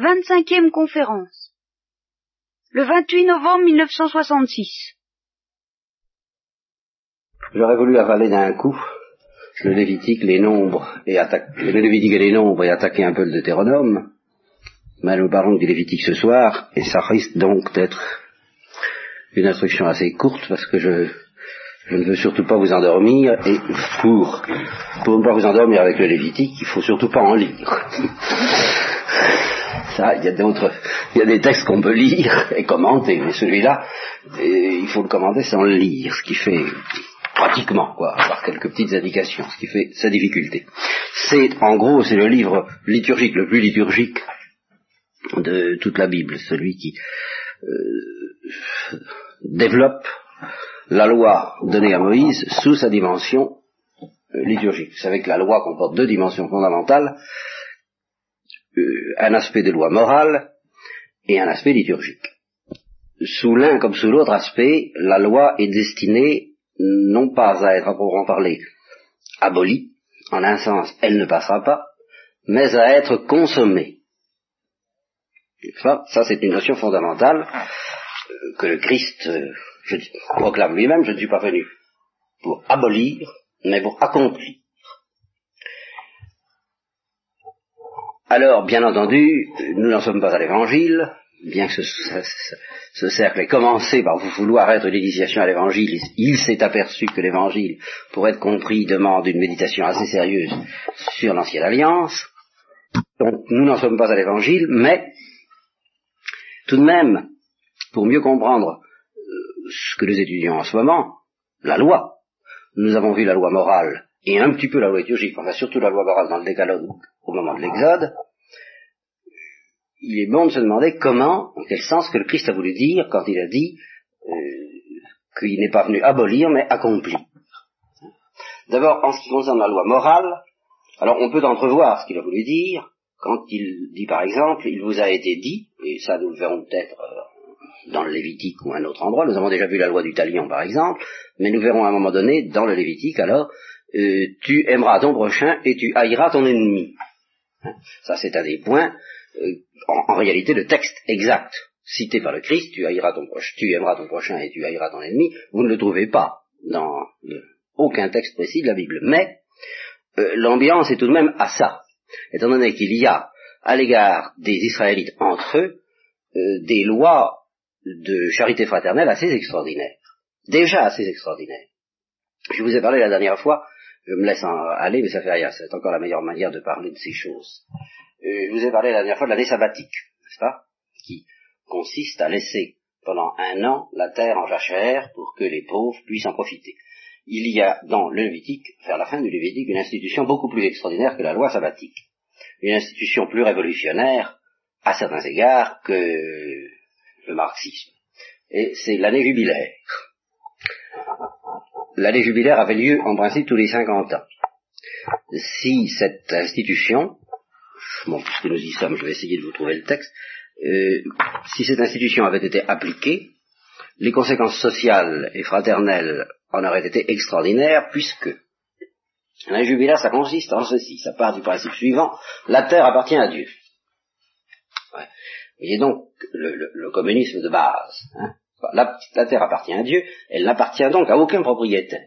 25e conférence. Le 28 novembre 1966. J'aurais voulu avaler d'un coup le Lévitique, les nombres et attaquer le et les nombres et attaquer un peu le Deutéronome. Mais nous parlons du Lévitique ce soir et ça risque donc d'être une instruction assez courte parce que je, je ne veux surtout pas vous endormir et pour, pour ne pas vous endormir avec le Lévitique, il faut surtout pas en lire. Ça, il y a d'autres, il y a des textes qu'on peut lire et commenter, mais celui-là, il faut le commenter sans le lire, ce qui fait pratiquement, quoi, avoir quelques petites indications, ce qui fait sa difficulté. C'est, en gros, c'est le livre liturgique le plus liturgique de toute la Bible, celui qui euh, développe la loi donnée à Moïse sous sa dimension euh, liturgique. Vous savez que la loi comporte deux dimensions fondamentales, un aspect de loi morale et un aspect liturgique. Sous l'un comme sous l'autre aspect, la loi est destinée non pas à être, à proprement parler, abolie, en un sens, elle ne passera pas, mais à être consommée. Ça, ça c'est une notion fondamentale euh, que le Christ euh, je proclame lui-même, je ne suis pas venu pour abolir, mais pour accomplir. Alors, bien entendu, nous n'en sommes pas à l'évangile, bien que ce, cercle ait commencé par vouloir être l'initiation à l'évangile, il s'est aperçu que l'évangile, pour être compris, demande une méditation assez sérieuse sur l'ancienne alliance. Donc, nous n'en sommes pas à l'évangile, mais tout de même, pour mieux comprendre euh, ce que nous étudions en ce moment, la loi, nous avons vu la loi morale et un petit peu la loi liturgique, enfin surtout la loi morale dans le décalogue au moment de l'Exode, il est bon de se demander comment, en quel sens que le Christ a voulu dire quand il a dit euh, qu'il n'est pas venu abolir mais accomplir. D'abord, en ce qui concerne la loi morale, alors on peut entrevoir ce qu'il a voulu dire quand il dit par exemple, il vous a été dit, et ça nous le verrons peut-être euh, dans le Lévitique ou un autre endroit, nous avons déjà vu la loi du talion par exemple, mais nous verrons à un moment donné dans le Lévitique alors, euh, tu aimeras ton prochain et tu haïras ton ennemi. Ça c'est un des points euh, en, réalité le texte exact cité par le Christ, tu haïras ton tu aimeras ton prochain et tu haïras ton ennemi, vous ne le trouvez pas dans aucun texte précis de la Bible. Mais euh, l'ambiance est tout de même à ça, étant donné qu'il y a à l'égard des Israélites entre eux euh, des lois de charité fraternelle assez extraordinaires, déjà assez extraordinaires. Je vous ai parlé la dernière fois, je me laisse aller, mais ça fait rien, c'est encore la meilleure manière de parler de ces choses. Euh, je vous ai parlé la dernière fois de l'année sabbatique, n'est-ce pas? Qui consiste à laisser pendant un an la terre en jachère pour que les pauvres puissent en profiter. Il y a dans le Lévitique, vers la fin du Lévitique, une institution beaucoup plus extraordinaire que la loi sabbatique. Une institution plus révolutionnaire, à certains égards, que le marxisme. Et c'est l'année jubilaire. L'année jubilaire avait lieu en principe tous les 50 ans. Si cette institution bon, puisque nous y sommes, je vais essayer de vous trouver le texte, euh, si cette institution avait été appliquée, les conséquences sociales et fraternelles en auraient été extraordinaires, puisque un jubilaire, ça consiste en ceci, ça part du principe suivant, la terre appartient à Dieu. Ouais. Vous voyez donc le, communisme de base. Hein. La, terre appartient à Dieu, elle n'appartient donc à aucun propriétaire.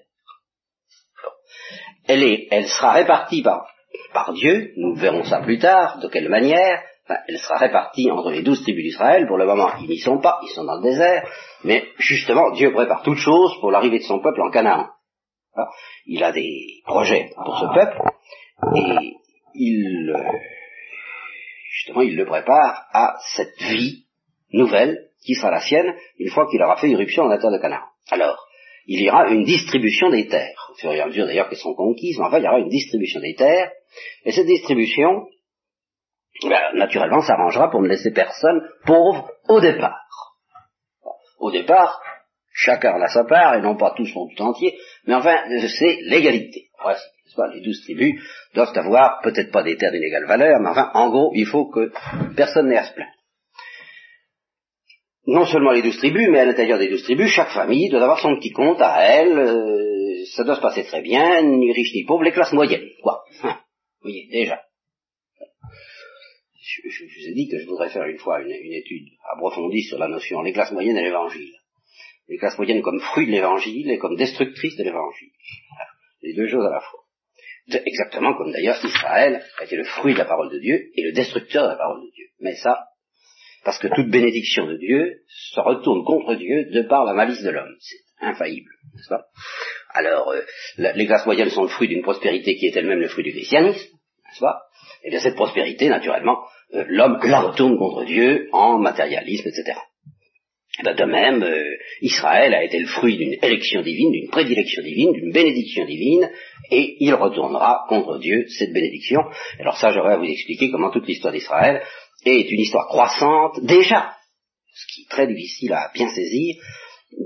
Elle, est, elle sera répartie par par Dieu, nous verrons ça plus tard, de quelle manière, elle sera répartie entre les douze tribus d'Israël, pour le moment ils n'y sont pas, ils sont dans le désert, mais justement Dieu prépare toutes choses pour l'arrivée de son peuple en Canaan. il a des projets pour ce peuple, et il, justement, il le prépare à cette vie nouvelle qui sera la sienne une fois qu'il aura fait irruption dans la terre de Canaan. Alors, il y aura une distribution des terres, au fur et à mesure d'ailleurs qu'elles sont conquises, mais enfin il y aura une distribution des terres, et cette distribution, ben, naturellement, s'arrangera pour ne laisser personne pauvre au départ. Au départ, chacun a sa part, et non pas tous sont tout entier, mais enfin, c'est l'égalité. les douze tribus doivent avoir peut-être pas des terres d'une égale valeur, mais enfin, en gros, il faut que personne n'ait à se plaindre. Non seulement les douze tribus, mais à l'intérieur des douze tribus, chaque famille doit avoir son petit compte à elle, euh, ça doit se passer très bien, ni riche ni pauvre, les classes moyennes, quoi. Hein. Oui, déjà. je, vous ai dit que je voudrais faire une fois une, étude approfondie sur la notion les classes moyennes et l'évangile. Les classes moyennes comme fruit de l'évangile et comme destructrices de l'évangile. Les deux choses à la fois. Exactement comme d'ailleurs Israël a été le fruit de la parole de Dieu et le destructeur de la parole de Dieu. Mais ça, parce que toute bénédiction de Dieu se retourne contre Dieu de par la malice de l'homme. C'est infaillible, n'est-ce pas? Alors, euh, les classes moyennes sont le fruit d'une prospérité qui est elle-même le fruit du christianisme, n'est-ce pas? Et eh bien cette prospérité, naturellement, euh, l'homme la retourne contre Dieu en matérialisme, etc. Et bien de même, euh, Israël a été le fruit d'une élection divine, d'une prédilection divine, d'une bénédiction divine, et il retournera contre Dieu cette bénédiction. Alors ça, j'aurais à vous expliquer comment toute l'histoire d'Israël est une histoire croissante, déjà, ce qui est très difficile à bien saisir,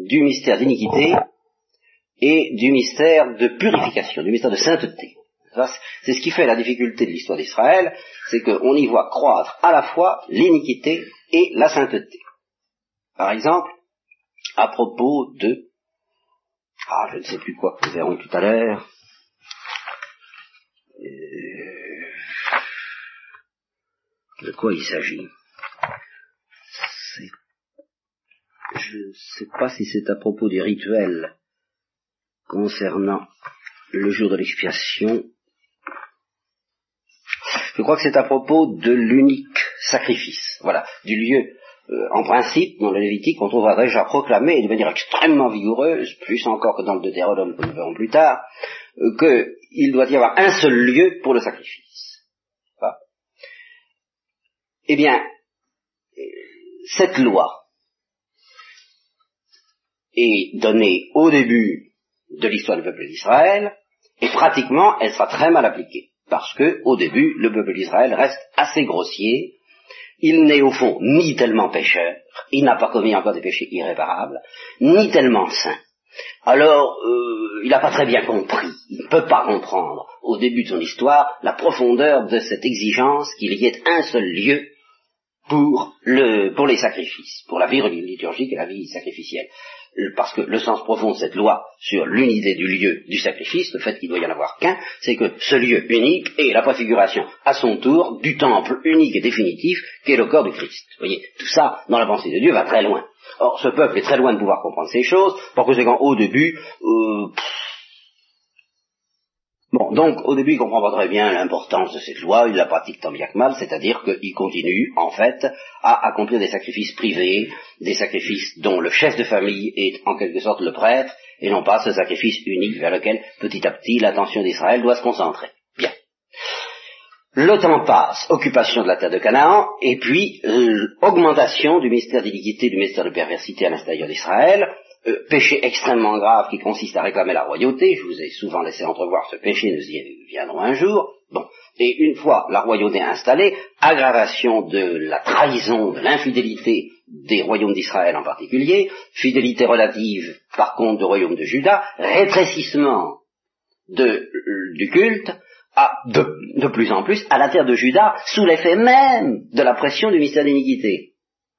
du mystère d'iniquité et du mystère de purification, du mystère de sainteté. C'est ce qui fait la difficulté de l'histoire d'Israël, c'est qu'on y voit croître à la fois l'iniquité et la sainteté. Par exemple, à propos de... Ah, je ne sais plus quoi que nous verrons tout à l'heure. Euh, de quoi il s'agit? Je ne sais pas si c'est à propos des rituels concernant le jour de l'expiation. Je crois que c'est à propos de l'unique sacrifice, voilà, du lieu euh, en principe, dans le Lévitique, on trouvera déjà proclamé, de manière extrêmement vigoureuse, plus encore que dans le Deutéronome que nous verrons plus tard, euh, qu'il doit y avoir un seul lieu pour le sacrifice. Eh bien, cette loi est donnée au début de l'histoire du peuple d'Israël, et pratiquement, elle sera très mal appliquée, parce que, au début, le peuple d'Israël reste assez grossier, il n'est au fond ni tellement pécheur, il n'a pas commis encore des péchés irréparables, ni tellement saint. Alors, euh, il n'a pas très bien compris, il ne peut pas comprendre, au début de son histoire, la profondeur de cette exigence qu'il y ait un seul lieu pour, le, pour les sacrifices, pour la vie liturgique et la vie sacrificielle parce que le sens profond de cette loi sur l'unité du lieu du sacrifice, le fait qu'il doit y en avoir qu'un, c'est que ce lieu unique est la préfiguration à son tour du temple unique et définitif qu'est le corps du Christ. Vous voyez, tout ça, dans la pensée de Dieu, va très loin. Or, ce peuple est très loin de pouvoir comprendre ces choses, parce que c'est quand au début, euh, Bon, donc au début il comprend très bien l'importance de cette loi, il la pratique tant bien que mal, c'est-à-dire qu'il continue en fait à accomplir des sacrifices privés, des sacrifices dont le chef de famille est en quelque sorte le prêtre, et non pas ce sacrifice unique vers lequel petit à petit l'attention d'Israël doit se concentrer. Bien. Le temps passe, occupation de la terre de Canaan, et puis euh, augmentation du mystère d'iniquité, du mystère de perversité à l'intérieur d'Israël, euh, péché extrêmement grave qui consiste à réclamer la royauté. Je vous ai souvent laissé entrevoir ce péché, nous y viendrons un jour. Bon. Et une fois la royauté installée, aggravation de la trahison, de l'infidélité des royaumes d'Israël en particulier, fidélité relative par contre du royaume de Juda, rétrécissement euh, du culte, de, de, plus en plus à la terre de Juda, sous l'effet même de la pression du mystère d'iniquité.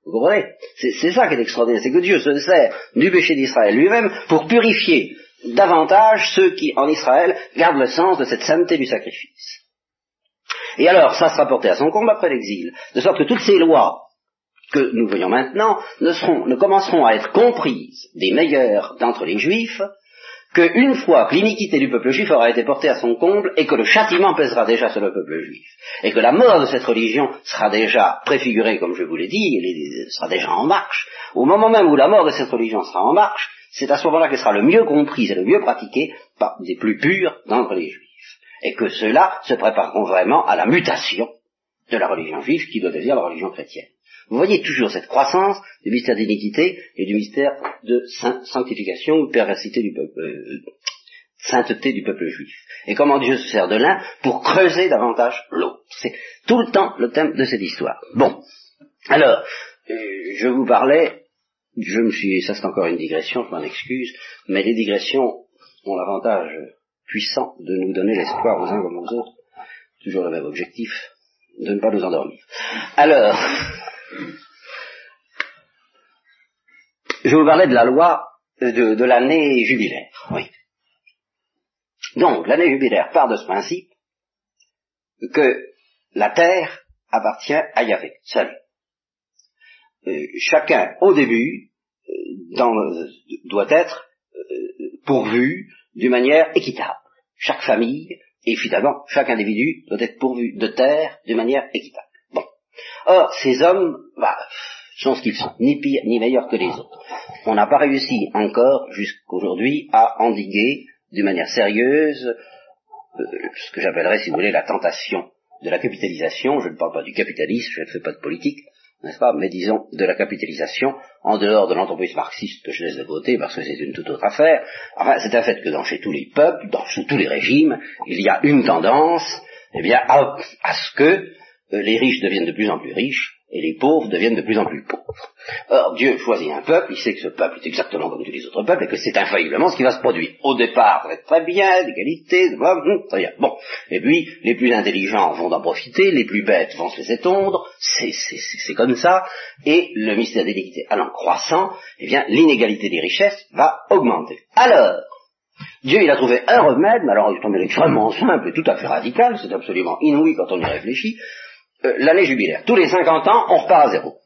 Vous comprenez? C'est ça qui est extraordinaire, c'est que Dieu se sert du péché d'Israël lui-même pour purifier davantage ceux qui, en Israël, gardent le sens de cette sainteté du sacrifice. Et alors, ça sera porté à son combat après l'exil, de sorte que toutes ces lois que nous voyons maintenant ne, ne commenceront à être comprises des meilleurs d'entre les Juifs qu'une fois que l'iniquité du peuple juif aura été portée à son comble et que le châtiment pèsera déjà sur le peuple juif, et que la mort de cette religion sera déjà préfigurée, comme je vous l'ai dit, elle sera déjà en marche, au moment même où la mort de cette religion sera en marche, c'est à ce moment-là qu'elle sera le mieux comprise et le mieux pratiquée par des plus purs d'entre les juifs. Et que ceux-là se prépareront vraiment à la mutation de la religion juive qui doit devenir la religion chrétienne. Vous voyez toujours cette croissance du mystère d'iniquité et du mystère de sanctification ou de perversité du peuple, euh, sainteté du peuple juif. Et comment Dieu se sert de l'un pour creuser davantage l'autre. C'est tout le temps le thème de cette histoire. Bon. Alors, euh, je vous parlais, je me suis, ça c'est encore une digression, je m'en excuse, mais les digressions ont l'avantage puissant de nous donner l'espoir aux uns comme aux autres, toujours le même objectif, de ne pas nous endormir. Alors, je vous parlais de la loi de, l'année jubilaire. Oui. Donc, l'année jubilaire part de ce principe que la terre appartient à Yahvé, seul. Euh, chacun, au début, euh, doit être pourvu d'une manière équitable. Chaque famille, et finalement, chaque individu doit être pourvu de terre d'une manière équitable. Or, ces hommes, bah, sont ce qu'ils sont, ni pire ni meilleurs que les autres. On n'a pas réussi encore, jusqu'aujourd'hui, à endiguer d'une manière sérieuse euh, ce que j'appellerais, si vous voulez, la tentation de la capitalisation. Je ne parle pas du capitalisme, je ne fais pas de politique, n'est-ce pas, mais disons de la capitalisation en dehors de l'entreprise marxiste que je laisse de côté parce que c'est une toute autre affaire. Enfin, c'est un fait que dans chez tous les peuples, dans tous les régimes, il y a une tendance, eh bien, à, à ce que les riches deviennent de plus en plus riches et les pauvres deviennent de plus en plus pauvres. Or, Dieu choisit un peuple, il sait que ce peuple est exactement comme tous les autres peuples, et que c'est infailliblement ce qui va se produire. Au départ, ça va être très bien, l'égalité, hum, très bien. Bon. Et puis, les plus intelligents vont en profiter, les plus bêtes vont se laisser tondre, c'est comme ça, et le mystère de l'égalité allant croissant, eh bien, l'inégalité des richesses va augmenter. Alors, Dieu, il a trouvé un remède, mais alors il est extrêmement simple et tout à fait radical, c'est absolument inouï quand on y réfléchit, euh, l'année jubilaire. Tous les 50 ans, on repart à zéro.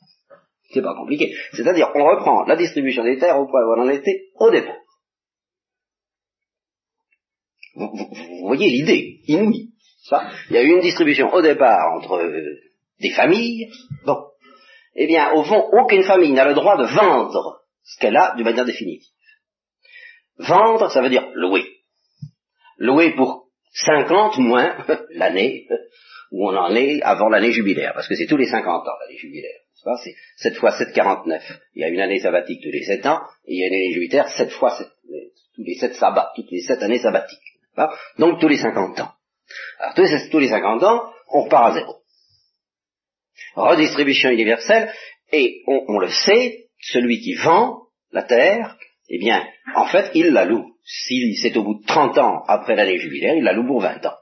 C'est pas compliqué. C'est-à-dire, on reprend la distribution des terres au point où on en était au départ. Vous, voyez l'idée, inouïe. Ça, il y a eu une distribution au départ entre euh, des familles. Bon. Eh bien, au fond, aucune famille n'a le droit de vendre ce qu'elle a d'une manière définitive. Vendre, ça veut dire louer. Louer pour 50 moins l'année où on en est avant l'année jubilaire, parce que c'est tous les 50 ans l'année jubilaire. C'est 7 fois 7,49. Il y a une année sabbatique tous les 7 ans, et il y a une année jubilaire 7 fois 7, tous les 7 sabbats, toutes les 7 années sabbatiques. Donc tous les 50 ans. Alors tous les, tous les 50 ans, on repart à zéro. Redistribution universelle, et on, on le sait, celui qui vend la terre, eh bien, en fait, il la loue. Si c'est au bout de 30 ans après l'année jubilaire, il la loue pour 20 ans.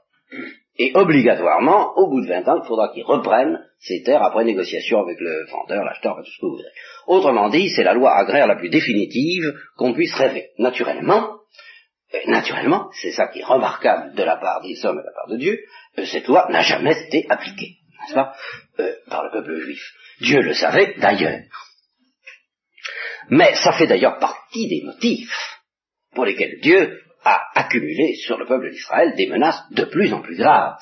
Et obligatoirement, au bout de 20 ans, il faudra qu'il reprenne ses terres après négociation avec le vendeur, l'acheteur, tout ce que vous voudrez. Autrement dit, c'est la loi agraire la plus définitive qu'on puisse rêver. Naturellement, naturellement, c'est ça qui est remarquable de la part des hommes et de la part de Dieu, euh, cette loi n'a jamais été appliquée, n'est-ce pas, euh, par le peuple juif. Dieu le savait d'ailleurs. Mais ça fait d'ailleurs partie des motifs pour lesquels Dieu a accumulé sur le peuple d'Israël des menaces de plus en plus graves,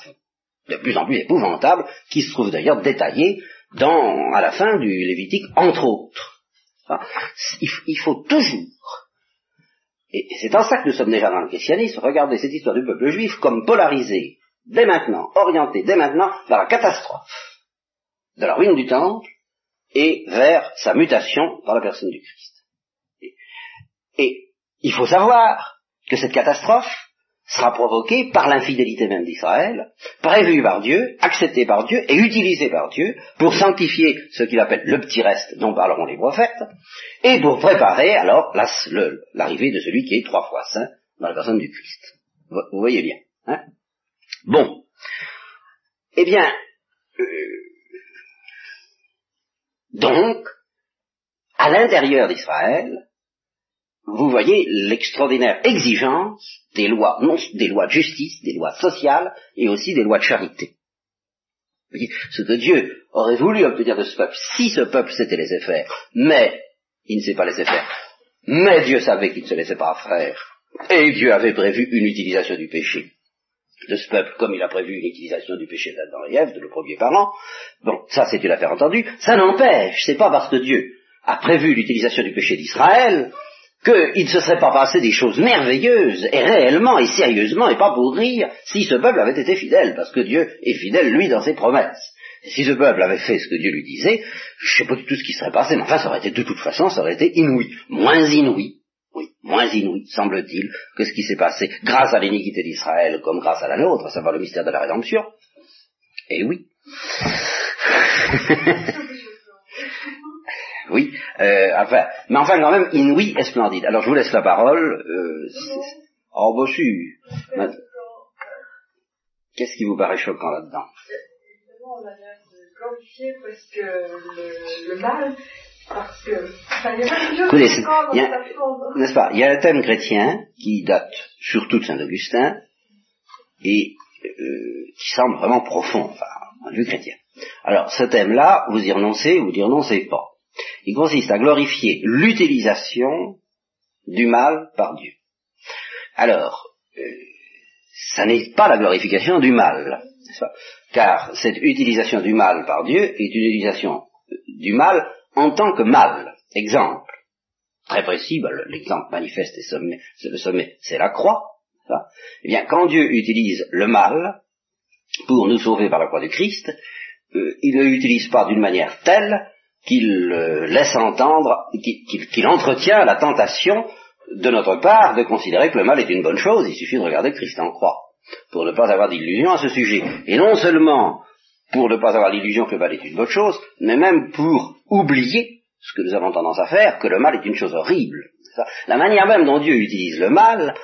de plus en plus épouvantables, qui se trouvent d'ailleurs détaillées dans, à la fin du Lévitique, entre autres. Il faut toujours, et c'est en ça que nous sommes déjà dans le christianisme, regarder cette histoire du peuple juif comme polarisée, dès maintenant, orientée dès maintenant vers la catastrophe de la ruine du temple et vers sa mutation par la personne du Christ. et il faut savoir que cette catastrophe sera provoquée par l'infidélité même d'Israël, prévue par Dieu, acceptée par Dieu et utilisée par Dieu pour sanctifier ce qu'il appelle le petit reste dont parleront les prophètes, et pour préparer alors l'arrivée de celui qui est trois fois saint dans la personne du Christ. Vous, voyez bien. Hein? Bon. Eh bien, euh, donc, à l'intérieur d'Israël, vous voyez l'extraordinaire exigence des lois, non, des lois de justice, des lois sociales et aussi des lois de charité. Ce que Dieu aurait voulu obtenir de ce peuple, si ce peuple s'était laissé faire, mais il ne s'est pas laissé faire, mais Dieu savait qu'il ne se laissait pas faire, et Dieu avait prévu une utilisation du péché de ce peuple, comme il a prévu une utilisation du péché d'Adam et Ève, de le premier parent. Bon, ça c'est une affaire entendue. Ça n'empêche, c'est pas parce que Dieu a prévu l'utilisation du péché d'Israël qu'il ne se serait pas passé des choses merveilleuses, et réellement et sérieusement, et pas pour rire, si ce peuple avait été fidèle, parce que Dieu est fidèle, lui, dans ses promesses. si ce peuple avait fait ce que Dieu lui disait, je sais pas du tout ce qui serait passé, mais enfin, ça aurait été, de toute façon, ça aurait été inouï. Moins inouï, oui, moins inouï, semble-t-il, que ce qui s'est passé grâce à l'iniquité d'Israël, comme grâce à la nôtre, à savoir le mystère de la rédemption. Et oui. Oui, euh, enfin, mais enfin quand même inouï et splendide. Alors je vous laisse la parole. Euh, oh, bah. Qu'est-ce qui vous paraît choquant là-dedans Évidemment, on a glorifier parce que le, le mal, parce que enfin, il y a N'est-ce pas? Il y a un thème chrétien qui date surtout de Saint Augustin et euh, qui semble vraiment profond, enfin, point de vue chrétien. Alors, ce thème-là, vous y renoncez ou vous y renoncez pas? Il consiste à glorifier l'utilisation du mal par Dieu. Alors, euh, ça n'est pas la glorification du mal, car cette utilisation du mal par Dieu est une utilisation du mal en tant que mal. Exemple, très précis, ben, l'exemple manifeste c'est le sommet, c'est la croix. Eh bien, quand Dieu utilise le mal pour nous sauver par la croix de Christ, euh, il ne l'utilise pas d'une manière telle qu'il euh, laisse entendre, qu'il entretient la tentation de notre part de considérer que le mal est une bonne chose, il suffit de regarder Christ en croix, pour ne pas avoir d'illusion à ce sujet. Et non seulement pour ne pas avoir l'illusion que le mal est une bonne chose, mais même pour oublier ce que nous avons tendance à faire, que le mal est une chose horrible. La manière même dont Dieu utilise le mal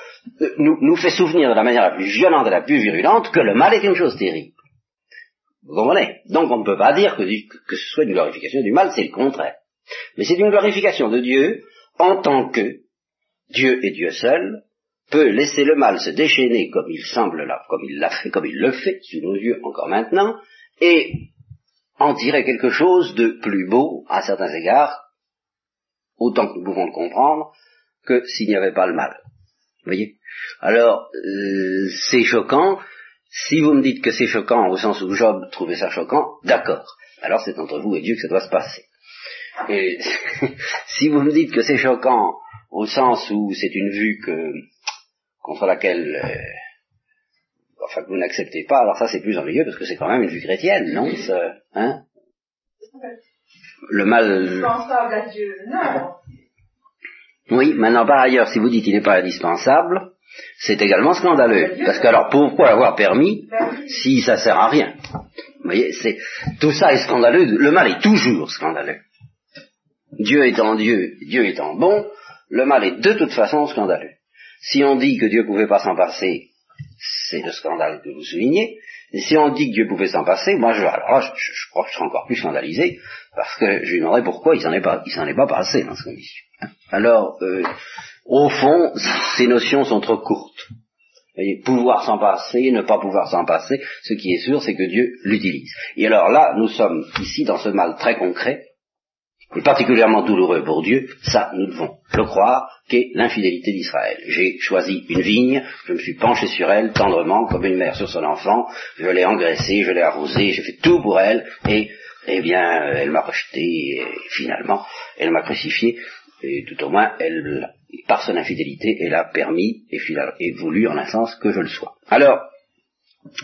euh, nous, nous, fait souvenir de la manière la plus violente et la plus virulente que le mal est une chose terrible. Vous comprenez? Donc on ne peut pas dire que, ce soit une glorification du mal, c'est le contraire. Mais c'est une glorification de Dieu en tant que Dieu et Dieu seul peut laisser le mal se déchaîner comme il semble là, comme il l'a fait, comme il le fait sous nos yeux encore maintenant, et en tirer quelque chose de plus beau à certains égards, autant que nous pouvons le comprendre, que s'il n'y avait pas le mal. Vous voyez? Alors, euh, c'est choquant. Si vous me dites que c'est choquant au sens où Job trouvait ça choquant, d'accord. Alors c'est entre vous et Dieu que ça doit se passer. Et si vous me dites que c'est choquant au sens où c'est une vue que contre laquelle euh, enfin que vous n'acceptez pas, alors ça c'est plus ennuyeux parce que c'est quand même une vue chrétienne, non hein? Le mal. à Dieu, non. Oui, maintenant par ailleurs, si vous dites qu'il n'est pas indispensable, c'est également scandaleux. Parce que alors pourquoi l'avoir permis si ça sert à rien? Vous voyez, c'est tout ça est scandaleux. Le mal est toujours scandaleux. Dieu étant Dieu, Dieu étant bon, le mal est de toute façon scandaleux. Si on dit que Dieu ne pouvait pas s'en passer, c'est le scandale que vous soulignez. Et si on dit que Dieu pouvait s'en passer, moi je, alors je, crois que je serais encore plus scandalisé, parce que je lui demanderais pourquoi il s'en est pas, il s'en est pas passé dans ce condition. Alors, euh, au fond, ces notions sont trop courtes. Voyez, pouvoir s'en passer, ne pas pouvoir s'en passer, ce qui est sûr, c'est que Dieu l'utilise. Et alors là, nous sommes ici dans ce mal très concret, et particulièrement douloureux pour Dieu, ça, nous devons le croire, qu'est l'infidélité d'Israël. J'ai choisi une vigne, je me suis penché sur elle tendrement, comme une mère sur son enfant, je l'ai engraissée, je l'ai arrosée, j'ai fait tout pour elle, et, eh bien, elle m'a rejeté, et finalement, elle m'a crucifié, et tout au moins, elle, par son infidélité, elle a permis et, voulu en un sens que je le sois. Alors,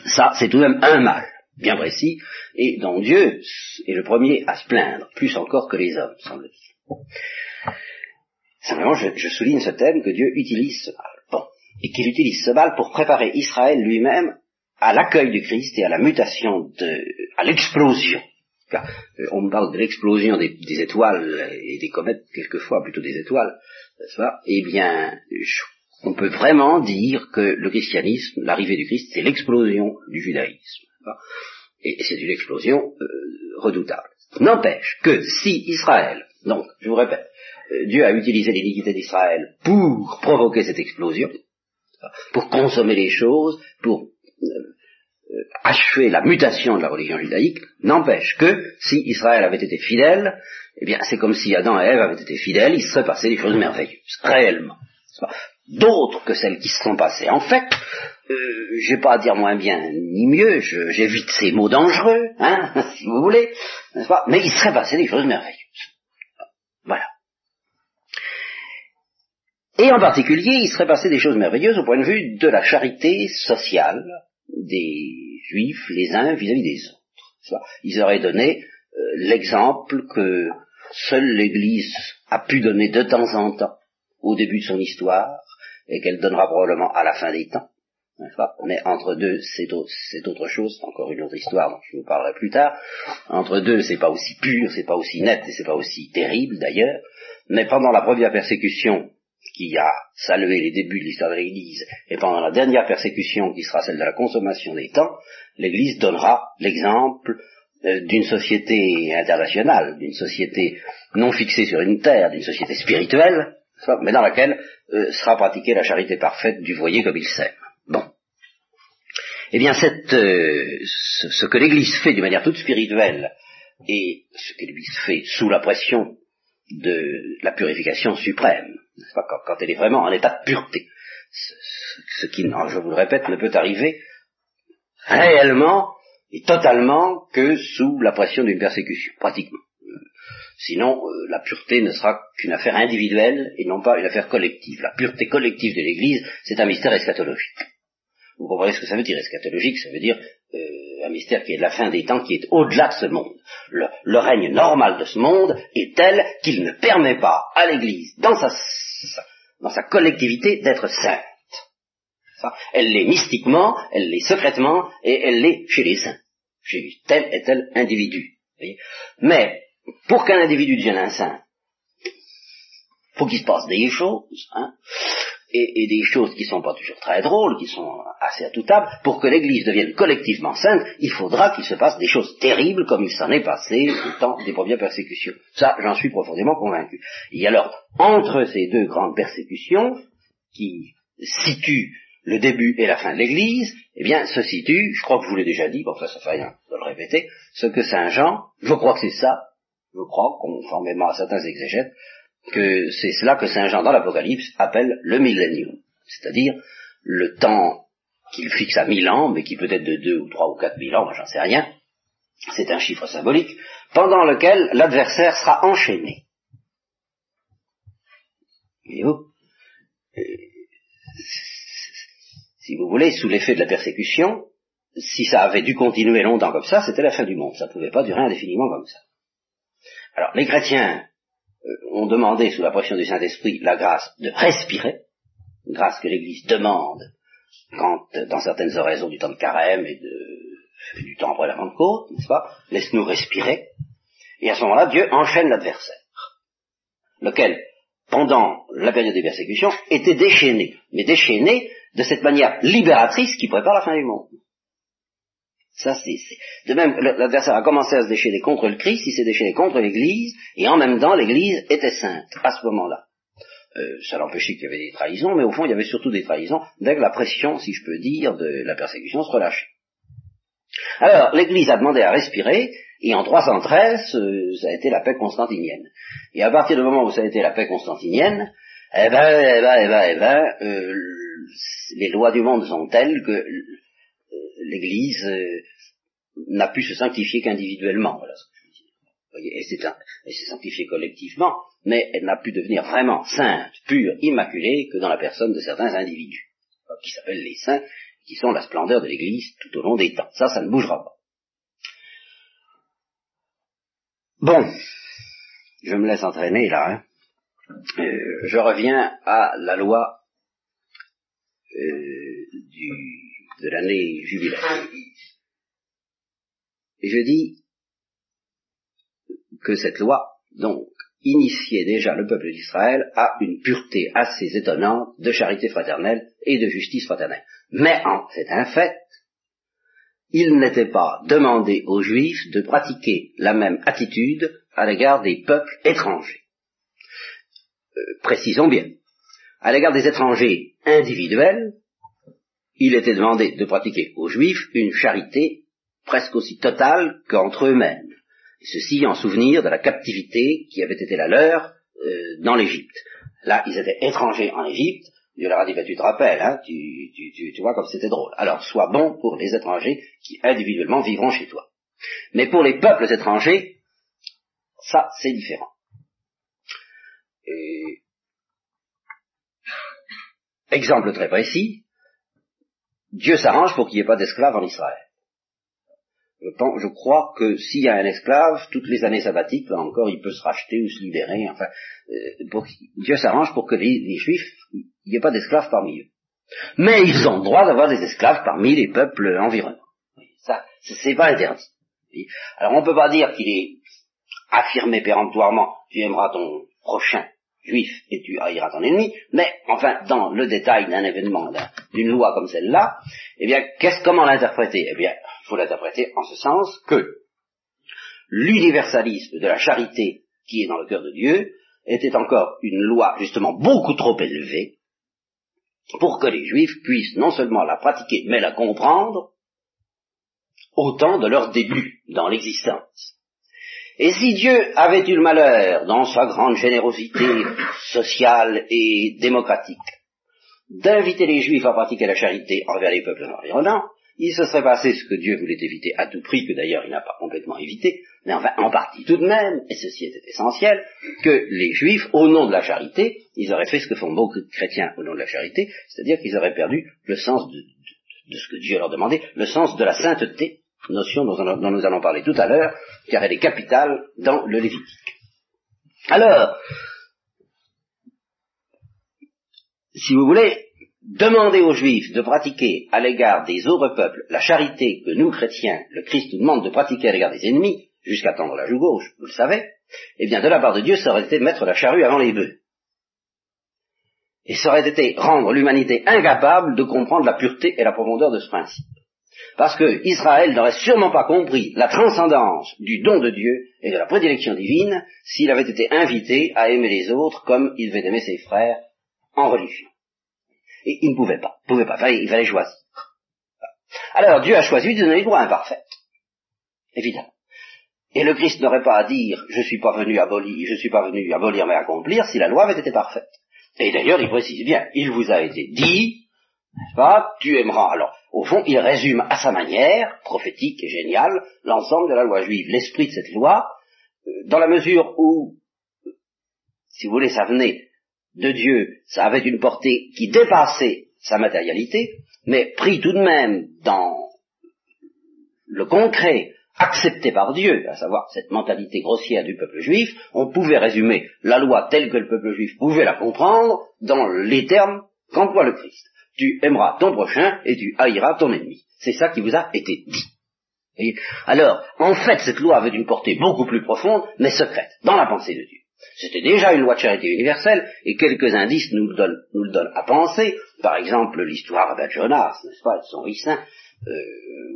ça, c'est tout de même un mal bien précis, et dont Dieu est le premier à se plaindre, plus encore que les hommes, semble-t-il. Simplement, je, souligne ce thème que Dieu utilise ce mal. Bon. Et qu'il utilise ce mal pour préparer Israël lui-même à l'accueil du Christ et à la mutation de, à l'explosion. Euh, on parle de l'explosion des, étoiles et des comètes, quelquefois plutôt des étoiles, Eh bien, on peut vraiment dire que le christianisme, l'arrivée du Christ, c'est l'explosion du judaïsme. Et c'est une explosion euh, redoutable. N'empêche que si Israël, donc je vous répète, euh, Dieu a utilisé l'iniquité d'Israël pour provoquer cette explosion, pour consommer les choses, pour achever la mutation de la religion judaïque, n'empêche que si Israël avait été fidèle, eh bien c'est comme si Adam et Ève avaient été fidèles, il se serait passé des choses merveilleuses, réellement d'autres que celles qui se sont passées. En fait, euh, j'ai pas à dire moins bien ni mieux, j'évite ces mots dangereux, hein, si vous voulez, Mais il serait passé des choses merveilleuses. Voilà. Et en particulier, il serait passé des choses merveilleuses au point de vue de la charité sociale des juifs les uns vis-à-vis des autres. Ils auraient donné euh, l'exemple que seule l'Église a pu donner de temps en temps au début de son histoire, et qu'elle donnera probablement à la fin des temps. Mais entre deux, c'est autre, chose, c'est encore une autre histoire dont je vous parlerai plus tard. Entre deux, c'est pas aussi pur, c'est pas aussi net, et c'est pas aussi terrible d'ailleurs. Mais pendant la première persécution qui a salué les débuts de l'histoire de l'Église, et pendant la dernière persécution qui sera celle de la consommation des temps, l'Église donnera l'exemple euh, d'une société internationale, d'une société non fixée sur une terre, d'une société spirituelle, mais dans laquelle euh, sera pratiquée la charité parfaite du voyer comme il s'aime. Bon. Eh bien, cette, euh, ce, ce, que l'Église fait d'une manière toute spirituelle et ce que l'Église fait sous la pression de la purification suprême, quand, quand, elle est vraiment en état de pureté, ce, qui, je vous le répète, ne peut arriver réellement et totalement que sous la pression d'une persécution, pratiquement. Sinon, euh, la pureté ne sera qu'une affaire individuelle et non pas une affaire collective. La pureté collective de l'Église, c'est un mystère eschatologique. Vous comprenez ce que ça veut dire eschatologique Ça veut dire euh, un mystère qui est de la fin des temps, qui est au-delà de ce monde. Le, règne normal de ce monde est tel qu'il ne permet pas à l'Église, dans sa, dans sa collectivité, d'être sainte. Elle l'est mystiquement, elle l'est secrètement, et elle l'est chez les saints, chez tel et tel individu. Mais pour qu'un individu devienne un saint, faut qu'il se passe des choses, hein, et, et, des choses qui sont pas toujours très drôles, qui sont assez atoutables. Pour que l'Église devienne collectivement sainte, il faudra qu'il se passe des choses terribles comme il s'en est passé au temps des premières persécutions. Ça, j'en suis profondément convaincu. Et alors, entre ces deux grandes persécutions, qui situent le début et la fin de l'Église, eh bien, se situe, je crois que je vous l'ai déjà dit, bon, ça, ça fait rien de le répéter, ce que Saint Jean, je crois que c'est ça, je crois, conformément à certains exégètes, que c'est cela que Saint Jean dans l'Apocalypse appelle le millénium, c'est-à-dire le temps qu'il fixe à mille ans, mais qui peut être de deux ou trois ou quatre mille ans, j'en sais rien, c'est un chiffre symbolique, pendant lequel l'adversaire sera enchaîné. Voyez-vous? Si vous voulez, sous l'effet de la persécution, si ça avait dû continuer longtemps comme ça, c'était la fin du monde. Ça ne pouvait pas durer indéfiniment comme ça. Alors, les chrétiens ont demandé, sous la pression du Saint-Esprit, la grâce de respirer, grâce que l'Église demande quand, dans certaines oraisons du temps de carême et du temps après la Pentecôte, n'est-ce pas, laisse-nous respirer. Et à ce moment-là, Dieu enchaîne l'adversaire, lequel, pendant la période des persécutions, était déchaîné, mais déchaîné de cette manière libératrice qui prépare la fin du monde. Ça, c'est, De même, l'adversaire a commencé à se déchaîner contre le Christ, il s'est déchaîné contre l'Église, et en même temps, l'Église était sainte, à ce moment-là. Euh, ça l'empêchait qu'il y avait des trahisons, mais au fond, il y avait surtout des trahisons dès que la pression, si je peux dire, de la persécution se relâchait. Alors, l'Église a demandé à respirer, et en 313, euh, ça a été la paix constantinienne. Et à partir du moment où ça a été la paix constantinienne, eh ben, eh ben, eh ben, eh ben, euh, les lois du monde sont telles que l'Église euh, n'a pu se sanctifier qu'individuellement. Voilà ce que je veux dire. Voyez, elle s'est sanctifiée collectivement, mais elle n'a pu devenir vraiment sainte, pure, immaculée que dans la personne de certains individus, qui s'appellent les saints, qui sont la splendeur de l'Église tout au long des temps. Ça, ça ne bougera pas. Bon, je me laisse entraîner là. Hein. Euh, je reviens à la loi euh, du de l'année jubilaire. Et je dis que cette loi, donc, initiait déjà le peuple d'Israël à une pureté assez étonnante de charité fraternelle et de justice fraternelle. Mais c'est un fait, il n'était pas demandé aux Juifs de pratiquer la même attitude à l'égard des peuples étrangers. Euh, précisons bien, à l'égard des étrangers individuels, il était demandé de pratiquer aux Juifs une charité presque aussi totale qu'entre eux-mêmes, ceci en souvenir de la captivité qui avait été la leur euh, dans l'Égypte. Là, ils étaient étrangers en Égypte, Dieu leur a dit, ben, tu te rappelles, hein, tu, tu, tu, vois comme c'était drôle. Alors, sois bon pour les étrangers qui individuellement vivront chez toi. Mais pour les peuples étrangers, ça, c'est différent. Exemple très précis, Dieu s'arrange pour qu'il n'y ait pas d'esclaves en Israël. Je, crois que s'il y a un esclave, toutes les années sabbatiques, là encore, il peut se racheter ou se libérer. Enfin, euh, Dieu s'arrange pour que les, Juifs, il n'y ait pas d'esclaves parmi eux. Mais ils ont le droit d'avoir des esclaves parmi les peuples environnants. Ça, c'est pas interdit. Alors on ne peut pas dire qu'il est affirmé péremptoirement, tu aimeras ton prochain juif et tu haïras ton ennemi, mais enfin, dans le détail d'un événement, d'une loi comme celle-là, eh bien, qu'est-ce, comment l'interpréter? Eh bien, il faut l'interpréter en ce sens que l'universalisme de la charité qui est dans le cœur de Dieu était encore une loi justement beaucoup trop élevée pour que les juifs puissent non seulement la pratiquer, mais la comprendre au temps de leur début dans l'existence. Et si Dieu avait eu le malheur, dans sa grande générosité sociale et démocratique, d'inviter les Juifs à pratiquer la charité envers les peuples environnants, il se serait passé ce que Dieu voulait éviter à tout prix, que d'ailleurs il n'a pas complètement évité, mais enfin en partie tout de même, et ceci était essentiel, que les Juifs, au nom de la charité, ils auraient fait ce que font beaucoup de chrétiens au nom de la charité, c'est-à-dire qu'ils auraient perdu le sens de, de, ce que Dieu leur demandait, le sens de la sainteté, notion dont, nous allons parler tout à l'heure, car elle est capitale dans le Lévitique. Alors, si vous voulez, demander aux Juifs de pratiquer à l'égard des autres peuples la charité que nous, chrétiens, le Christ nous demande de pratiquer à l'égard des ennemis, jusqu'à tendre la joue gauche, vous le savez, eh bien, de la part de Dieu, ça aurait été mettre la charrue avant les bœufs. Et ça aurait été rendre l'humanité incapable de comprendre la pureté et la profondeur de ce principe. Parce que Israël n'aurait sûrement pas compris la transcendance du don de Dieu et de la prédilection divine s'il avait été invité à aimer les autres comme il devait aimer ses frères en religion. Et il ne pouvait pas, il pouvait pas, il fallait choisir. Alors Dieu a choisi de donner les droits imparfaits, évidemment. Et le Christ n'aurait pas à dire je suis pas venu abolir, je suis pas venu abolir mais accomplir si la loi avait été parfaite. Et d'ailleurs, il précise bien, il vous a été dit, n'est-ce pas, tu aimeras. Alors, au fond, il résume à sa manière, prophétique et géniale, l'ensemble de la loi juive, l'esprit de cette loi, euh, dans la mesure où, si vous voulez, ça venait de Dieu, ça avait une portée qui dépassait sa matérialité, mais pris tout de même dans le concret, accepté par Dieu, à savoir cette mentalité grossière du peuple juif, on pouvait résumer la loi telle que le peuple juif pouvait la comprendre dans les termes qu'emploie le Christ. Tu aimeras ton prochain et tu haïras ton ennemi. C'est ça qui vous a été dit. Alors, en fait, cette loi avait une portée beaucoup plus profonde, mais secrète, dans la pensée de Dieu. C'était déjà une loi de charité universelle, et quelques indices nous le donnent, nous le donnent à penser. Par exemple, l'histoire de Jonas, n'est-ce pas, de son ricin, euh,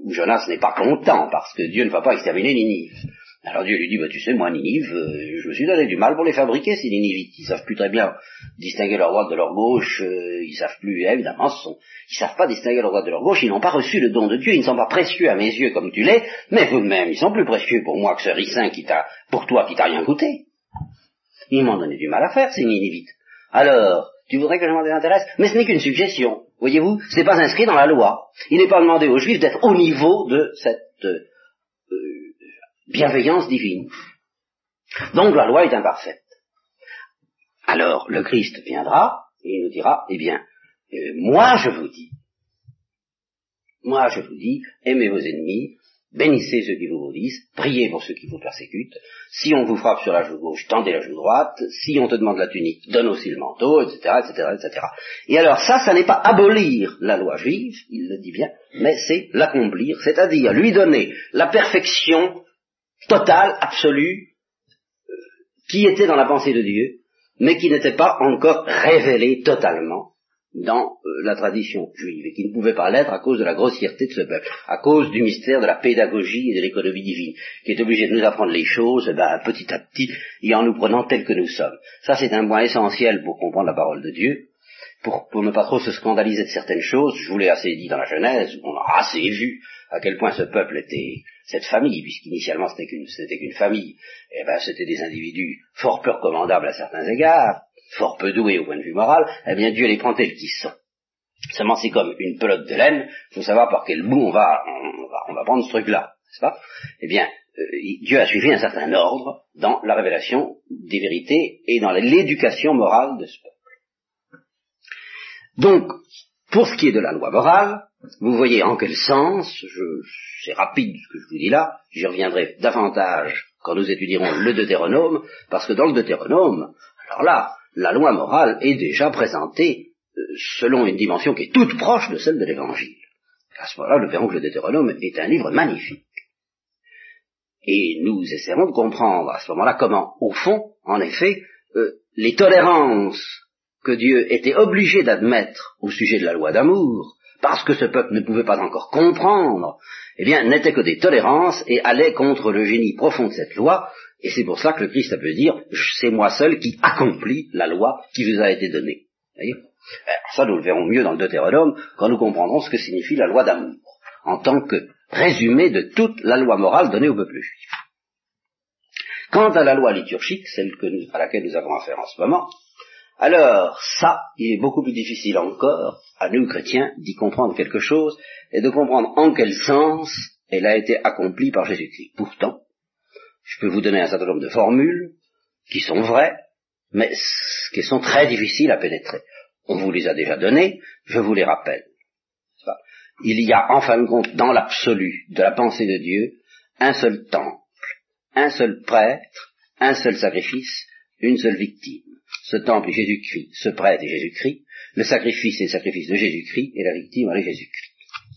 où Jonas n'est pas content parce que Dieu ne va pas exterminer Ninive. Alors Dieu lui dit, bah, tu sais, moi, Ninive, euh, je me suis donné du mal pour les fabriquer, ces Ninivites. Ils savent plus très bien distinguer leur droite de leur gauche, euh, ils savent plus, évidemment, ce sont, ils savent pas distinguer leur droite de leur gauche, ils n'ont pas reçu le don de Dieu, ils ne sont pas précieux à mes yeux comme tu l'es, mais vous de même, ils sont plus précieux pour moi que ce ricin qui t'a, pour toi qui t'a rien coûté. Ils m'ont donné du mal à faire, ces Ninivites. Alors, tu voudrais que je m'en désintéresse? Mais ce n'est qu'une suggestion. Voyez-vous, ce n'est pas inscrit dans la loi. Il n'est pas demandé aux Juifs d'être au niveau de cette euh, bienveillance divine. Donc la loi est imparfaite. Alors le Christ viendra et il nous dira, eh bien, euh, moi je vous dis, moi je vous dis, aimez vos ennemis, Bénissez ceux qui vous maudissent, priez pour ceux qui vous persécutent. Si on vous frappe sur la joue gauche, tendez la joue droite. Si on te demande la tunique, donne aussi le manteau, etc., etc., etc. Et alors ça, ça n'est pas abolir la loi juive, il le dit bien, mais c'est l'accomplir, c'est-à-dire lui donner la perfection totale, absolue, qui était dans la pensée de Dieu, mais qui n'était pas encore révélée totalement dans euh, la tradition juive et qui ne pouvait pas l'être à cause de la grossièreté de ce peuple, à cause du mystère de la pédagogie et de l'économie divine, qui est obligé de nous apprendre les choses ben, petit à petit et en nous prenant tels que nous sommes. Ça c'est un point essentiel pour comprendre la parole de Dieu, pour, pour ne pas trop se scandaliser de certaines choses. Je vous l'ai assez dit dans la Genèse, on a assez vu à quel point ce peuple était cette famille, puisqu'initialement c'était qu'une famille, et eh ben c'était des individus fort peu recommandables à certains égards, fort peu doués au point de vue moral, eh bien Dieu les prend tels qu'ils sont. Seulement c'est comme une pelote de laine, il faut savoir par quel bout on va, on va, prendre ce truc-là, n'est-ce pas? Eh bien, euh, Dieu a suivi un certain ordre dans la révélation des vérités et dans l'éducation morale de ce peuple. Donc, pour ce qui est de la loi morale, vous voyez en quel sens, c'est rapide ce que je vous dis là, j'y reviendrai davantage quand nous étudierons le Deutéronome, parce que dans le Deutéronome, alors là, la loi morale est déjà présentée euh, selon une dimension qui est toute proche de celle de l'Évangile. À ce moment-là, nous verrons que le Deutéronome est un livre magnifique. Et nous essaierons de comprendre à ce moment-là comment, au fond, en effet, euh, les tolérances que Dieu était obligé d'admettre au sujet de la loi d'amour, parce que ce peuple ne pouvait pas encore comprendre, eh bien, n'étaient que des tolérances et allaient contre le génie profond de cette loi, et c'est pour ça que le Christ a pu dire, c'est moi seul qui accomplis la loi qui vous a été donnée. Ça, nous le verrons mieux dans le Deutéronome quand nous comprendrons ce que signifie la loi d'amour, en tant que résumé de toute la loi morale donnée au peuple juif. Quant à la loi liturgique, celle à laquelle nous avons affaire en ce moment, alors ça, il est beaucoup plus difficile encore à nous chrétiens d'y comprendre quelque chose et de comprendre en quel sens elle a été accomplie par Jésus-Christ. Pourtant, je peux vous donner un certain nombre de formules qui sont vraies, mais qui sont très difficiles à pénétrer. On vous les a déjà données, je vous les rappelle. Il y a en fin de compte, dans l'absolu de la pensée de Dieu, un seul temple, un seul prêtre, un seul sacrifice, une seule victime. Ce temple est Jésus-Christ, ce prêtre est Jésus-Christ, le sacrifice est le sacrifice de Jésus-Christ, et la victime est Jésus-Christ.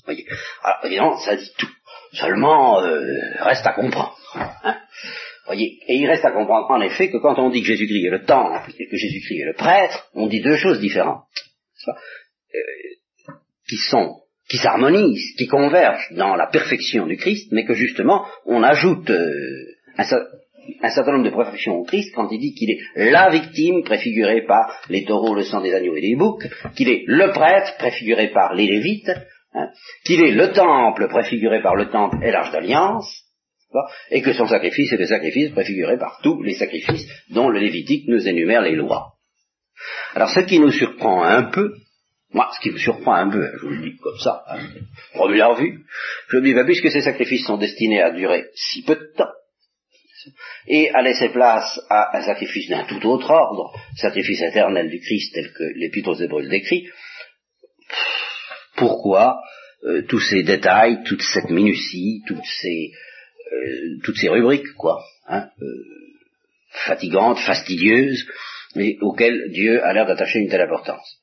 Voyez. Alors, évidemment, ça dit tout. Seulement, euh, reste à comprendre. Hein Voyez. Et il reste à comprendre, en effet, que quand on dit que Jésus-Christ est le temple et que Jésus-Christ est le prêtre, on dit deux choses différentes. Euh, qui sont qui s'harmonisent, qui convergent dans la perfection du Christ, mais que justement on ajoute euh, un, un certain nombre de perfections au Christ quand il dit qu'il est la victime préfigurée par les taureaux, le sang des agneaux et des boucs, qu'il est le prêtre préfiguré par les lévites, hein, qu'il est le temple préfiguré par le temple et l'arche d'alliance, et que son sacrifice est le sacrifice préfiguré par tous les sacrifices dont le Lévitique nous énumère les lois. Alors ce qui nous surprend un peu, moi, ce qui me surprend un peu, je vous le dis comme ça, hein, première vue, je me dis, bah, puisque ces sacrifices sont destinés à durer si peu de temps, et à laisser place à un sacrifice d'un tout autre ordre, sacrifice éternel du Christ tel que l'Épître aux Hébreux le décrit, pourquoi euh, tous ces détails, toute cette minutie, toutes ces, euh, toutes ces rubriques, quoi, hein, euh, fatigantes, fastidieuses, mais auxquelles Dieu a l'air d'attacher une telle importance.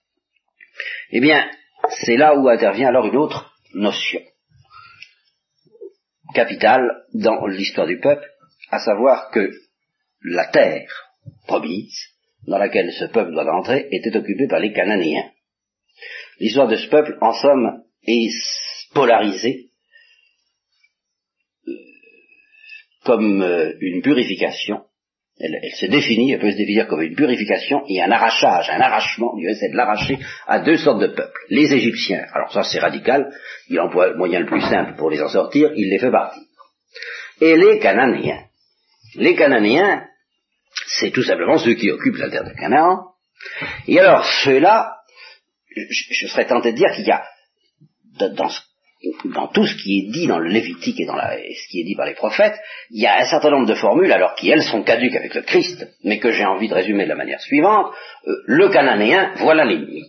Eh bien, c'est là où intervient alors une autre notion capitale dans l'histoire du peuple, à savoir que la terre promise, dans laquelle ce peuple doit entrer, était occupée par les Cananéens. L'histoire de ce peuple, en somme, est polarisée euh, comme euh, une purification. Elle, se définit, elle peut se définir comme une purification et un arrachage, un arrachement. Dieu essaie de l'arracher à deux sortes de peuples. Les Égyptiens, alors ça c'est radical, il emploie le moyen le plus simple pour les en sortir, il les fait partir. Et les Cananéens. Les Cananéens, c'est tout simplement ceux qui occupent la terre de Canaan. Et alors, ceux-là, je, serais tenté de dire qu'il y a, dans, tout ce qui est dit dans le Lévitique et dans ce qui est dit par les prophètes, il y a un certain nombre de formules, alors qui elles sont caduques avec le Christ, mais que j'ai envie de résumer de la manière suivante. Euh, le Cananéen, voilà l'ennemi.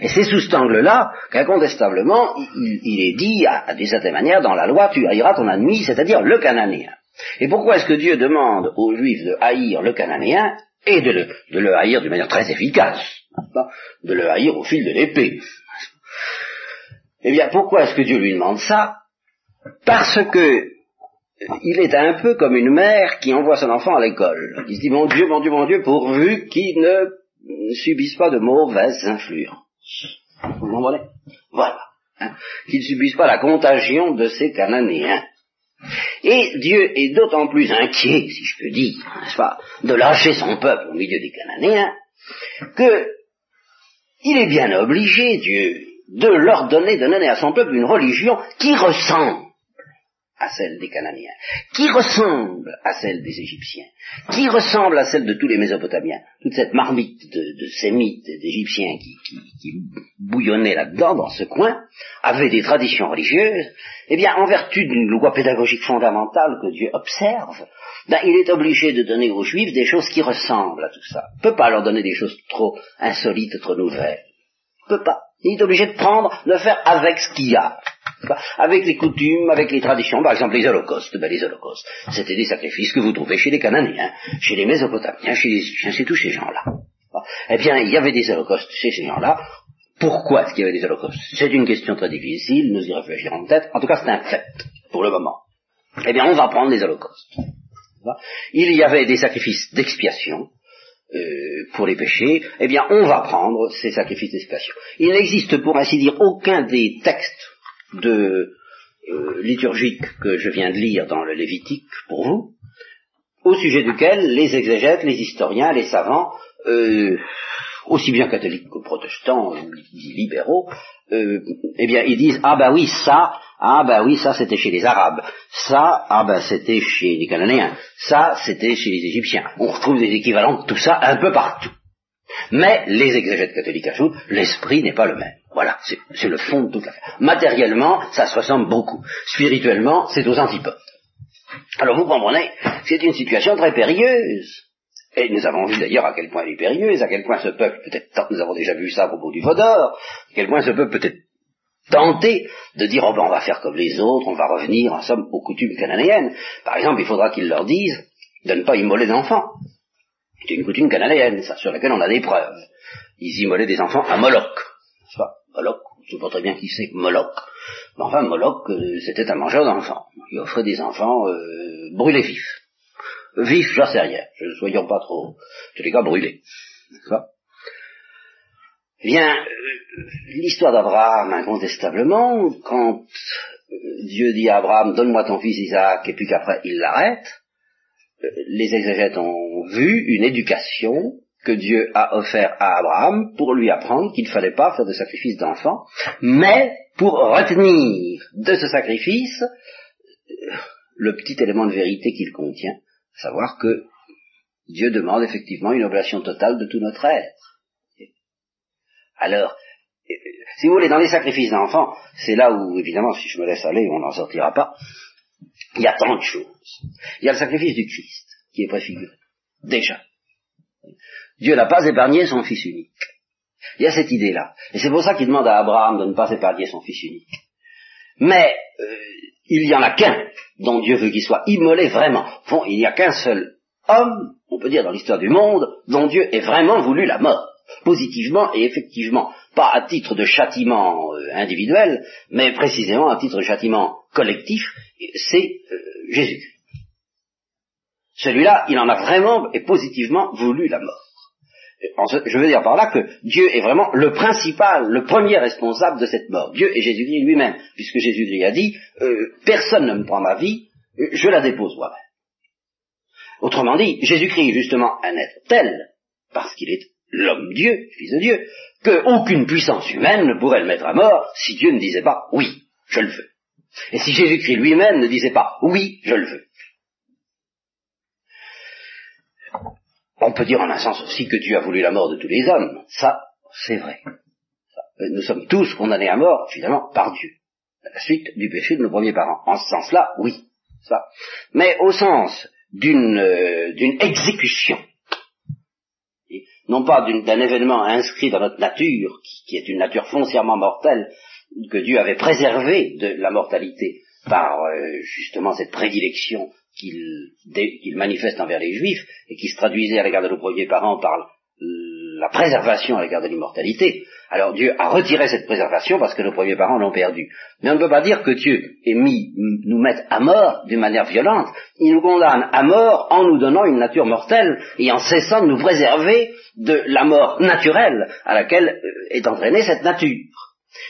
Et c'est sous cet angle-là qu'incontestablement, il, est dit à, des certaines manières dans la loi, tu haïras ton ennemi, c'est-à-dire le Cananéen. Et pourquoi est-ce que Dieu demande aux Juifs de haïr le Cananéen et de le, haïr d'une manière très efficace, de le haïr au fil de l'épée? Eh bien, pourquoi est-ce que Dieu lui demande ça? Parce que il est un peu comme une mère qui envoie son enfant à l'école. Il se dit, mon Dieu, mon Dieu, mon Dieu, pourvu qu'il ne subisse pas de mauvaises influences. Vous comprenez? Voilà. Hein qu'il ne subisse pas la contagion de ces Cananéens. Et Dieu est d'autant plus inquiet, si je peux dire, n'est-ce pas, de lâcher son peuple au milieu des Cananéens, que il est bien obligé, Dieu, de leur donner, de donner à son peuple une religion qui ressemble à celle des Cananéens, qui ressemble à celle des Égyptiens, qui ressemble à celle de tous les Mésopotamiens. Toute cette marmite de, de Sémites d'Égyptiens qui, qui, bouillonnait là-dedans, dans ce coin, avait des traditions religieuses, eh bien, en vertu d'une loi pédagogique fondamentale que Dieu observe, ben, il est obligé de donner aux Juifs des choses qui ressemblent à tout ça. Il ne peut pas leur donner des choses trop insolites, trop nouvelles. Il peut pas. Il est obligé de prendre, de faire avec ce qu'il y a avec les coutumes, avec les traditions, par exemple les holocaustes. Ben, les holocaustes, c'était des sacrifices que vous trouvez chez les Cananéens, chez les Mésopotamiens, chez les tous ces gens-là. Eh bien, il y avait des holocaustes chez ces gens-là. Pourquoi est-ce qu'il y avait des holocaustes? C'est une question très difficile, nous y réfléchirons peut-être. En tout cas, c'est un fait, pour le moment. Eh bien, on va prendre les holocaustes. Il y avait des sacrifices d'expiation, euh, pour les péchés, eh bien, on va prendre ces sacrifices d'expiation. Il n'existe, pour ainsi dire, aucun des textes de euh, liturgique que je viens de lire dans le Lévitique pour vous, au sujet duquel les exégètes, les historiens, les savants euh, aussi bien catholiques que protestants, libéraux, euh, eh bien, ils disent ah ben oui ça, ah ben oui ça c'était chez les Arabes, ça ah ben c'était chez les Cananéens, ça c'était chez les Égyptiens. On retrouve des équivalents de tout ça un peu partout. Mais les exégètes catholiques ajoutent l'esprit n'est pas le même. Voilà, c'est le fond de toute l'affaire. Matériellement, ça se ressemble beaucoup. Spirituellement, c'est aux antipodes. Alors vous comprenez, c'est une situation très périlleuse. Et nous avons vu d'ailleurs à quel point elle est périlleuse, à quel point ce peuple, peut-être, nous avons déjà vu ça à propos du Vaudor, à quel point ce peuple peut être tenté de dire, oh ben on va faire comme les autres, on va revenir en somme aux coutumes cananéennes. Par exemple, il faudra qu'ils leur disent de ne pas immoler d'enfants. C'est une coutume cananéenne, ça, sur laquelle on a des preuves. Ils immolaient des enfants à Moloch. Moloch, je ne sais pas très bien qui c'est, Moloch. Mais enfin, Moloch, euh, c'était un mangeur d'enfants. Il offrait des enfants euh, brûlés vifs. Vifs, j'en sais rien. Ne soyons pas trop, tous les cas, brûlés. Eh bien, euh, l'histoire d'Abraham, incontestablement, quand Dieu dit à Abraham, donne-moi ton fils Isaac, et puis qu'après il l'arrête, les exégètes ont vu une éducation que Dieu a offert à Abraham pour lui apprendre qu'il ne fallait pas faire de sacrifice d'enfant, mais pour retenir de ce sacrifice le petit élément de vérité qu'il contient, savoir que Dieu demande effectivement une oblation totale de tout notre être. Alors, si vous voulez, dans les sacrifices d'enfants, c'est là où, évidemment, si je me laisse aller, on n'en sortira pas, il y a tant de choses. Il y a le sacrifice du Christ, qui est préfiguré, déjà. Dieu n'a pas épargné son fils unique. Il y a cette idée-là. Et c'est pour ça qu'il demande à Abraham de ne pas épargner son fils unique. Mais euh, il n'y en a qu'un dont Dieu veut qu'il soit immolé vraiment. Bon, il n'y a qu'un seul homme, on peut dire dans l'histoire du monde, dont Dieu ait vraiment voulu la mort. Positivement et effectivement, pas à titre de châtiment euh, individuel, mais précisément à titre de châtiment collectif, c'est euh, Jésus. Celui-là, il en a vraiment et positivement voulu la mort. Je veux dire par là que Dieu est vraiment le principal, le premier responsable de cette mort. Dieu et Jésus-Christ lui-même, puisque Jésus-Christ a dit, euh, personne ne me prend ma vie, je la dépose moi-même. Autrement dit, Jésus-Christ est justement un être tel, parce qu'il est l'homme Dieu, fils de Dieu, qu'aucune puissance humaine ne pourrait le mettre à mort si Dieu ne disait pas oui, je le veux. Et si Jésus-Christ lui-même ne disait pas oui, je le veux. On peut dire en un sens aussi que Dieu a voulu la mort de tous les hommes. Ça, c'est vrai. Nous sommes tous condamnés à mort, finalement, par Dieu. À la suite du péché de nos premiers parents. En ce sens-là, oui. Ça. Mais au sens d'une euh, exécution, non pas d'un événement inscrit dans notre nature, qui, est une nature foncièrement mortelle, que Dieu avait préservé de la mortalité par euh, justement cette prédilection qu'il manifeste envers les juifs et qui se traduisait à l'égard de nos premiers parents par la préservation à l'égard de l'immortalité. Alors Dieu a retiré cette préservation parce que nos premiers parents l'ont perdue. Mais on ne peut pas dire que Dieu est mis nous mettre à mort d'une manière violente. Il nous condamne à mort en nous donnant une nature mortelle et en cessant de nous préserver de la mort naturelle à laquelle euh, est entraînée cette nature.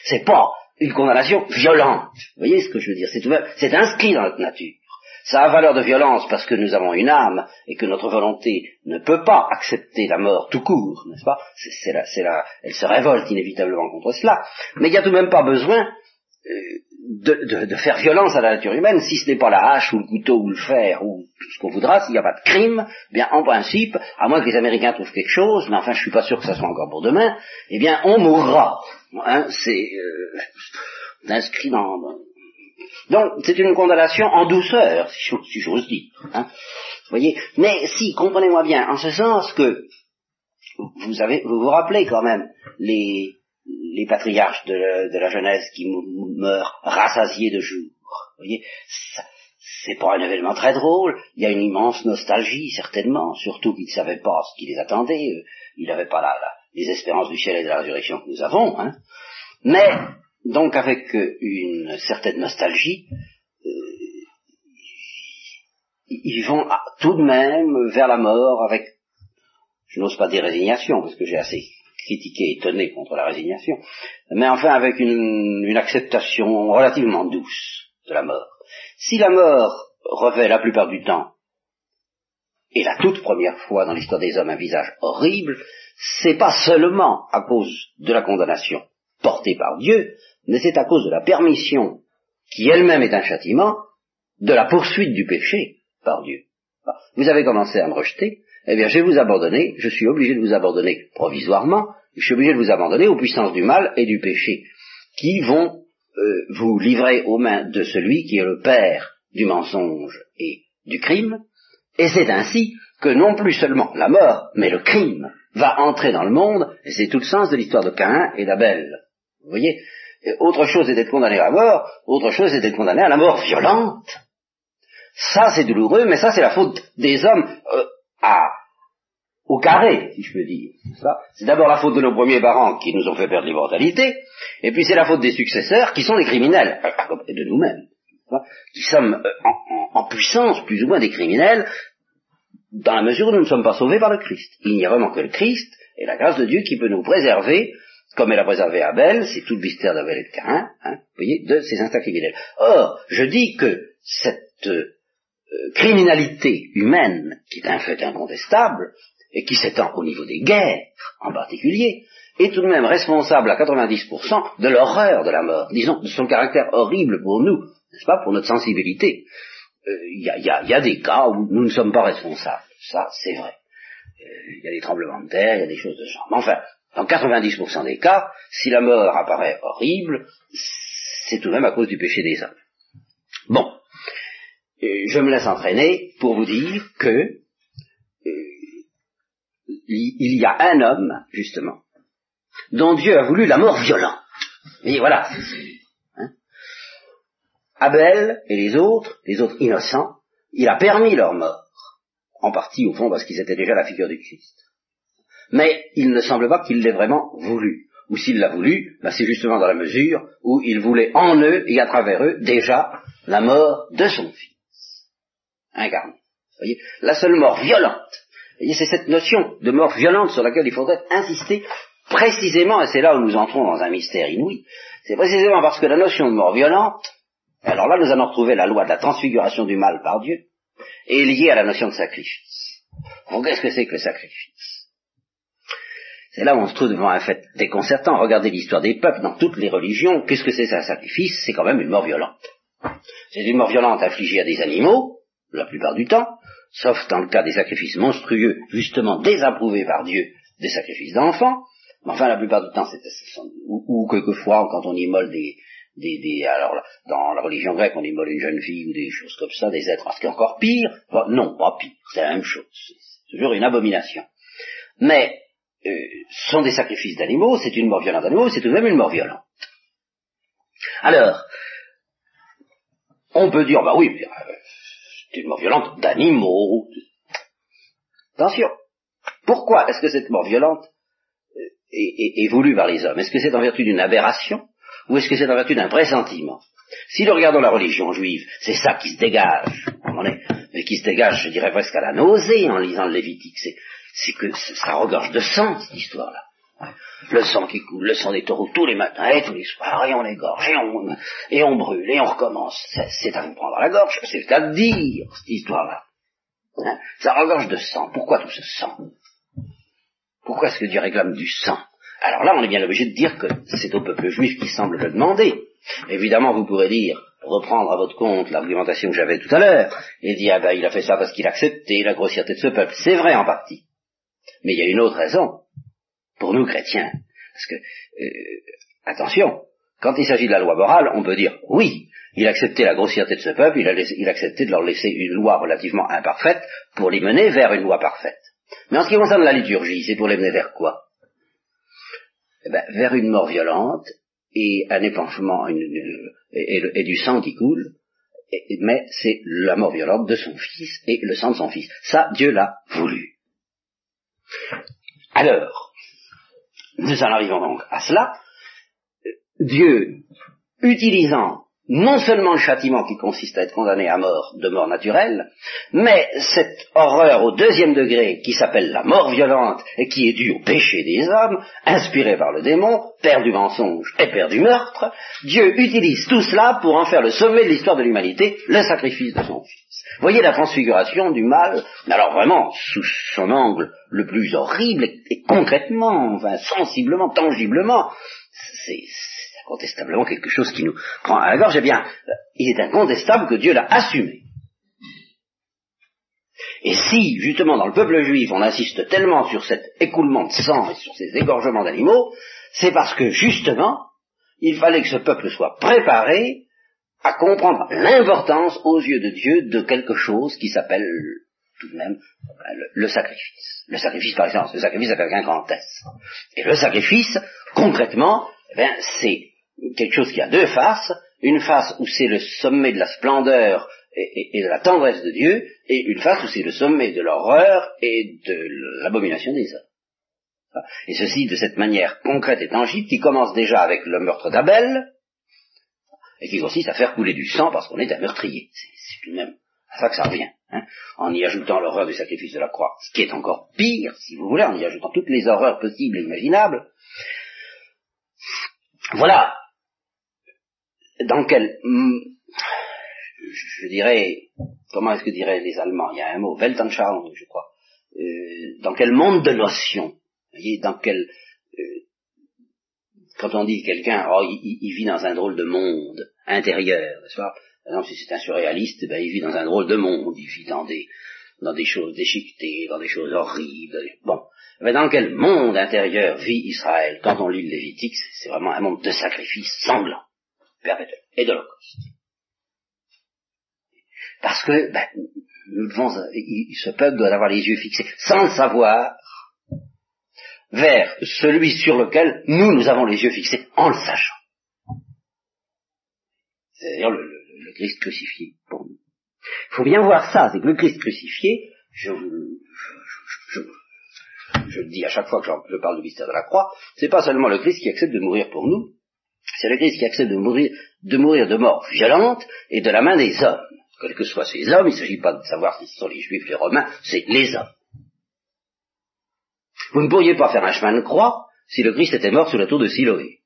C'est pas une condamnation violente. Vous voyez ce que je veux dire? C'est inscrit dans notre nature. Ça a valeur de violence parce que nous avons une âme et que notre volonté ne peut pas accepter la mort tout court, n'est-ce pas? C'est la, Elle se révolte inévitablement contre cela. Mais il n'y a tout de même pas besoin euh, de, de, faire violence à la nature humaine, si ce n'est pas la hache ou le couteau ou le fer ou tout ce qu'on voudra, s'il n'y a pas de crime, eh bien en principe, à moins que les Américains trouvent quelque chose, mais enfin je suis pas sûr que ça soit encore pour demain, eh bien on mourra. Hein, c'est euh, inscrit dans, donc, c'est une condamnation en douceur, si j'ose dire. Hein. Voyez Mais si, comprenez-moi bien, en ce sens que vous avez, vous vous rappelez quand même les, les patriarches de, la Genèse qui meurent rassasiés de jour. Vous voyez c'est pas un événement très drôle, il y a une immense nostalgie, certainement, surtout qu'ils ne savaient pas ce qui les attendait, ils n'avaient pas les espérances du ciel et de la résurrection que nous avons, hein. mais donc avec euh, une certaine nostalgie, euh, ils vont tout de même vers la mort avec, je n'ose pas dire résignation, parce que j'ai assez critiqué étonné contre la résignation, mais enfin avec une, une acceptation relativement douce de la mort. Si la mort revêt la plupart du temps et la toute première fois dans l'histoire des hommes un visage horrible, c'est pas seulement à cause de la condamnation portée par Dieu, mais c'est à cause de la permission, qui elle-même est un châtiment, de la poursuite du péché par Dieu. Vous avez commencé à me rejeter, eh bien je vais vous abandonner, je suis obligé de vous abandonner provisoirement, je suis obligé de vous abandonner aux puissances du mal et du péché, qui vont euh, vous livrer aux mains de celui qui est le père du mensonge et du crime, et c'est ainsi que non plus seulement la mort, mais le crime va entrer dans le monde, et c'est tout le sens de l'histoire de Caïn et d'Abel. Vous voyez Autre chose est d'être condamné à la mort, autre chose est d'être condamné à la mort violente. Ça, c'est douloureux, mais ça, c'est la faute des hommes euh, à, au carré, si je peux dire. C'est d'abord la faute de nos premiers parents qui nous ont fait perdre l'immortalité, et puis c'est la faute des successeurs qui sont des criminels, et de nous-mêmes, qui sommes euh, en, puissance plus ou moins des criminels, dans la mesure où nous ne sommes pas sauvés par le Christ. Il n'y a vraiment que le Christ et la grâce de Dieu qui peut nous préserver, comme elle a préservé Abel, c'est tout le mystère d'Abel et de Cain, hein, vous voyez, de ces instincts criminels. Or, je dis que cette euh, criminalité humaine, qui est un fait incontestable, et qui s'étend au niveau des guerres en particulier, est tout de même responsable à 90% de l'horreur de la mort, disons, de son caractère horrible pour nous, n'est-ce pas, pour notre sensibilité. Il euh, y, a, des cas où nous ne sommes pas responsables, ça c'est vrai. Il euh, y a des tremblements de terre, il y a des choses de ce genre. Mais enfin, dans 90% des cas, si la mort apparaît horrible, c'est tout de même à cause du péché des hommes. Bon, euh, je me laisse entraîner pour vous dire que il y a un homme, justement, dont Dieu a voulu la mort violente. Et voilà. Hein? Abel et les autres, les autres innocents, il a permis leur mort. En partie, au fond, parce qu'ils étaient déjà la figure du Christ. Mais il ne semble pas qu'il l'ait vraiment voulu. Ou s'il l'a voulu, ben c'est justement dans la mesure où il voulait en eux et à travers eux déjà la mort de son fils. Incarné. Vous voyez La seule mort violente c'est cette notion de mort violente sur laquelle il faudrait insister précisément, et c'est là où nous entrons dans un mystère inouï, c'est précisément parce que la notion de mort violente, alors là nous allons retrouver la loi de la transfiguration du mal par Dieu, est liée à la notion de sacrifice. Donc qu'est-ce que c'est que le sacrifice? C'est là où on se trouve devant un fait déconcertant. Regardez l'histoire des peuples dans toutes les religions. Qu'est-ce que c'est un sacrifice? C'est quand même une mort violente. C'est une mort violente infligée à des animaux, la plupart du temps, sauf dans le cas des sacrifices monstrueux, justement désapprouvés par Dieu, des sacrifices d'enfants, mais enfin la plupart du temps, c'est, ou, ou, quelquefois quand on immole des, des, des, alors dans la religion grecque, on immole une jeune fille ou des choses comme ça, des êtres, ce qui est encore pire, non, pas pire, c'est la même chose, c'est toujours une abomination. Mais euh, ce sont des sacrifices d'animaux, c'est une mort violente d'animaux, c'est tout de même une mort violente. Alors, on peut dire, bah oui, euh, c'est une mort violente d'animaux. Attention. Pourquoi est-ce que cette mort violente euh, est, voulue par les hommes? Est-ce que c'est en vertu d'une aberration ou est-ce que c'est en vertu d'un pressentiment? Si nous regardons la religion juive, c'est ça qui se dégage, mais qui se dégage, je dirais presque à la nausée en lisant le Lévitique, c'est que ça regorge de sang, cette histoire-là. Le sang qui coule, le sang des taureaux tous les matins et tous les soirs, et on égorge, et on, et on brûle, et on recommence. C'est à vous prendre à la gorge, c'est le cas de dire, cette histoire-là. Hein? Ça regorge de sang. Pourquoi tout ce sang? Pourquoi est-ce que Dieu réclame du sang? Alors là, on est bien obligé de dire que c'est au peuple juif qui semble le demander. Évidemment, vous pourrez dire, reprendre à votre compte l'argumentation que j'avais tout à l'heure, et dire, ah ben, il a fait ça parce qu'il acceptait la grossièreté de ce peuple. C'est vrai en partie. Mais il y a une autre raison pour nous chrétiens. Parce que, euh, attention, quand il s'agit de la loi morale, on peut dire oui, il acceptait la grossièreté de ce peuple, il a, il accepté de leur laisser une loi relativement imparfaite pour les mener vers une loi parfaite. Mais en ce qui concerne la liturgie, c'est pour les mener vers quoi? Eh ben, Vers une mort violente et un épanchement et, du sang qui coule, mais c'est la mort violente de son fils et le sang de son fils. Ça, Dieu l'a voulu. Alors, nous en arrivons donc à cela. Dieu, utilisant non seulement le châtiment qui consiste à être condamné à mort de mort naturelle, mais cette horreur au deuxième degré qui s'appelle la mort violente et qui est due au péché des hommes, inspiré par le démon, père du mensonge et père du meurtre, Dieu utilise tout cela pour en faire le sommet de l'histoire de l'humanité, le sacrifice de son Fils. Voyez la transfiguration du mal, alors vraiment sous son angle le plus horrible et, concrètement, enfin sensiblement, tangiblement, c'est incontestablement quelque chose qui nous prend à la gorge, eh bien, il est incontestable que Dieu l'a assumé. Et si, justement, dans le peuple juif, on insiste tellement sur cet écoulement de sang et sur ces égorgements d'animaux, c'est parce que, justement, il fallait que ce peuple soit préparé à comprendre l'importance aux yeux de Dieu de quelque chose qui s'appelle tout de même le, sacrifice. Le sacrifice par exemple, le sacrifice avec un grand S. Et le sacrifice, concrètement, eh c'est quelque chose qui a deux faces, une face où c'est le sommet de la splendeur et, de la tendresse de Dieu, et une face où c'est le sommet de l'horreur et de l'abomination des hommes. Et ceci de cette manière concrète et tangible qui commence déjà avec le meurtre d'Abel, et qui consiste à faire couler du sang parce qu'on est un meurtrier. C'est tout de même à ça que ça revient, hein, en y ajoutant l'horreur du sacrifice de la croix, ce qui est encore pire, si vous voulez, en y ajoutant toutes les horreurs possibles et imaginables. Voilà dans quel, hmm, je dirais, comment est-ce que diraient les Allemands? Il y a un mot, Weltanschauung, je crois. Euh, dans quel monde de notions? Voyez, dans quel, euh, quand on dit quelqu'un, oh, il, vit dans un drôle de monde intérieur, n'est-ce pas? Par exemple, si c'est un surréaliste, ben, il vit dans un drôle de monde, il vit dans des, dans des choses déchiquetées, dans des choses horribles. Bon, mais dans quel monde intérieur vit Israël? Quand on lit le Lévitique, c'est vraiment un monde de sacrifice sanglant et de l'Holocauste. Parce que ben, nous devons, ce peuple doit avoir les yeux fixés, sans le savoir, vers celui sur lequel nous, nous avons les yeux fixés, en le sachant. C'est-à-dire le, Christ crucifié pour nous. Il faut bien voir ça, c'est que le Christ crucifié, je, je, je, le dis à chaque fois que je parle du mystère de la croix, c'est pas seulement le Christ qui accepte de mourir pour nous, c'est le Christ qui accepte de mourir, de mort violente et de la main des hommes. Quels que soient ces hommes, il ne s'agit pas de savoir si ce sont les juifs, les romains, c'est les hommes. Vous ne pourriez pas faire un chemin de croix si le Christ était mort sous la tour de Siloé.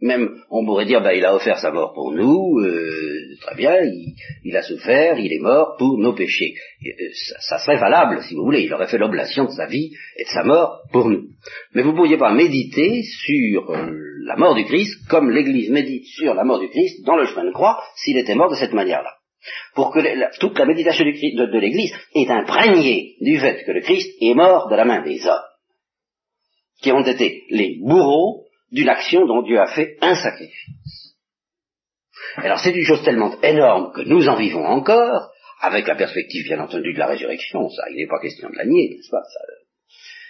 Même, on pourrait dire, bah, il a offert sa mort pour nous, euh, très bien, il, a souffert, il est mort pour nos péchés. Euh, ça, serait valable, si vous voulez, il aurait fait l'oblation de sa vie et de sa mort pour nous. Mais vous ne pourriez pas méditer sur euh, la mort du Christ comme l'Église médite sur la mort du Christ dans le chemin de croix s'il était mort de cette manière-là. Pour que toute la méditation de, de l'Église est imprégnée du fait que le Christ est mort de la main des hommes, qui ont été les bourreaux d'une action dont Dieu a fait un sacrifice. Alors c'est une chose tellement énorme que nous en vivons encore, avec la perspective bien entendu de la résurrection, ça, il n'est pas question de la nier, n'est-ce pas? Ça,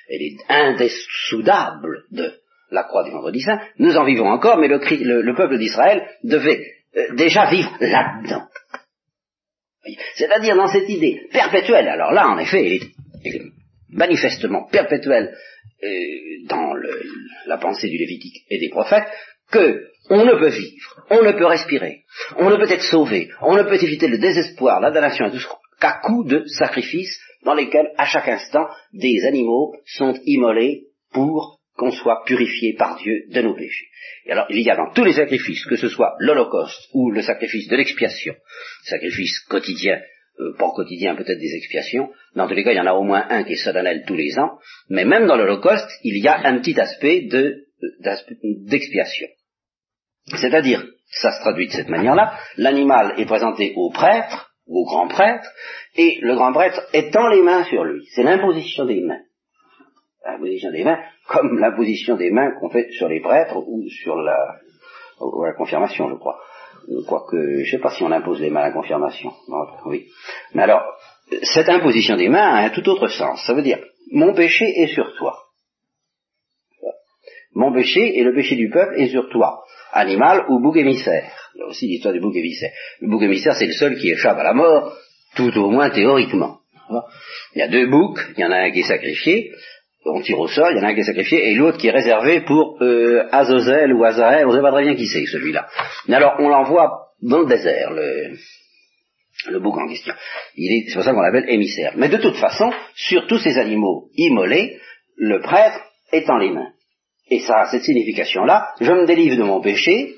Elle est indessoudable de la croix du vendredi saint, nous en vivons encore, mais le, peuple d'Israël devait euh, déjà vivre là-dedans. C'est-à-dire dans cette idée perpétuelle, alors là en effet, elle est manifestement perpétuelle euh, dans la pensée du Lévitique et des prophètes, que on ne peut vivre, on ne peut respirer, on ne peut être sauvé, on ne peut éviter le désespoir, la damnation tout qu'à coup de sacrifices dans lesquels, à chaque instant, des animaux sont immolés pour qu'on soit purifié par Dieu de nos péchés. Et alors, il y a dans tous les sacrifices, que ce soit l'Holocauste ou le sacrifice de l'expiation, sacrifice quotidien euh, quotidien, peut-être des expiations. Dans tous les cas, il y en a au moins un qui est solennel tous les ans. Mais même dans l'Holocauste, il y a un petit aspect de, d'expiation. C'est-à-dire, ça se traduit de cette manière-là, l'animal est présenté au prêtre, au grand prêtre, et le grand prêtre étend les mains sur lui. C'est l'imposition des mains. L'imposition des mains, comme l'imposition des mains qu'on fait sur les prêtres ou sur la, ou la confirmation, je crois quoique, je ne sais pas si on impose les mains à la confirmation. oui. Mais alors, cette imposition des mains a un tout autre sens. Ça veut dire, mon péché est sur toi. Mon péché et le péché du peuple est sur toi. Animal ou bouc émissaire. Il y a aussi l'histoire du bouc émissaire. Le bouc émissaire, c'est le seul qui échappe à la mort, tout au moins théoriquement. Il y a deux boucs, il y en a un qui est sacrifié, on tire au sol, il y en a un qui est sacrifié, et l'autre qui est réservé pour euh, Azazel ou Azael, on ne sait pas très bien qui c'est celui-là. Mais alors on l'envoie dans le désert, le, le bouc en question. C'est pour ça qu'on l'appelle émissaire. Mais de toute façon, sur tous ces animaux immolés, le prêtre est en les mains. Et ça a cette signification-là, je me délivre de mon péché,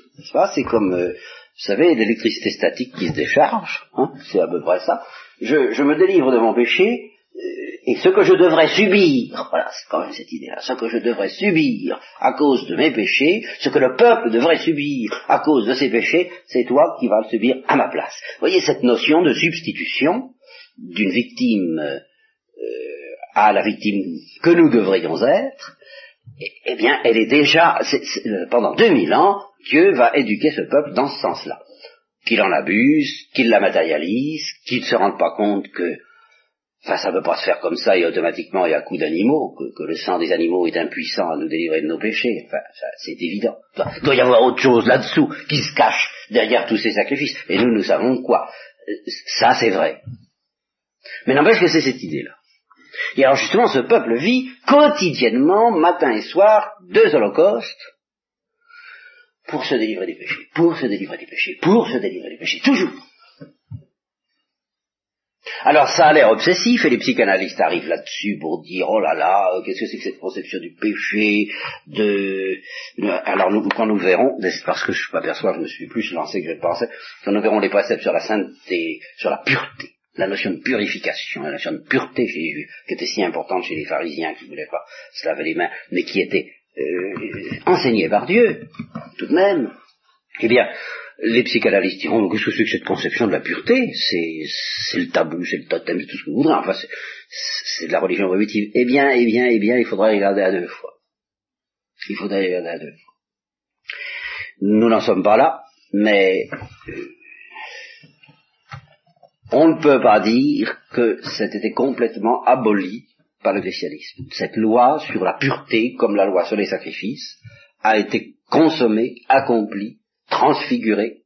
c'est comme, euh, vous savez, l'électricité statique qui se décharge, hein, c'est à peu près ça. Je, je me délivre de mon péché, et ce que je devrais subir, voilà, c'est quand même cette idée-là, ce que je devrais subir à cause de mes péchés, ce que le peuple devrait subir à cause de ses péchés, c'est toi qui vas le subir à ma place. Vous voyez cette notion de substitution d'une victime euh, à la victime que nous devrions être, eh, eh bien, elle est déjà, euh, pendant 2000 ans, Dieu va éduquer ce peuple dans ce sens-là. Qu'il en abuse, qu'il la matérialise, qu'il ne se rende pas compte que Enfin, ça ne peut pas se faire comme ça et automatiquement et à coup d'animaux, que, le sang des animaux est impuissant à nous délivrer de nos péchés. Enfin, c'est évident. Il doit y avoir autre chose là-dessous qui se cache derrière tous ces sacrifices. Et nous, nous savons quoi. Ça, c'est vrai. Mais n'empêche que c'est cette idée-là. Et alors justement, ce peuple vit quotidiennement, matin et soir, deux holocaustes pour se délivrer des péchés, pour se délivrer des péchés, pour se délivrer des péchés, toujours. Alors ça a l'air obsessif et les psychanalystes arrivent là-dessus pour dire oh là là, euh, qu'est-ce que c'est que cette conception du péché de alors nous, quand nous verrons, parce que je m'aperçois, je me suis plus lancé que je pensais, quand nous verrons les préceptes sur la sainteté, sur la pureté, la notion de purification, la notion de pureté chez les qui était si importante chez les pharisiens qui voulaient pas se laver les mains, mais qui était euh, enseignée par Dieu, tout de même, eh bien, les psychanalystes diront, qu'est-ce que que cette conception de la pureté? C'est le tabou, c'est le totem, c'est tout ce que vous voudrez, enfin, c'est de la religion primitive. Eh bien, eh bien, eh bien, il faudra regarder à deux fois. Il faudra regarder à deux fois. Nous n'en sommes pas là, mais euh, on ne peut pas dire que c'était complètement aboli par le christianisme. Cette loi sur la pureté, comme la loi sur les sacrifices, a été consommée, accomplie transfigurée,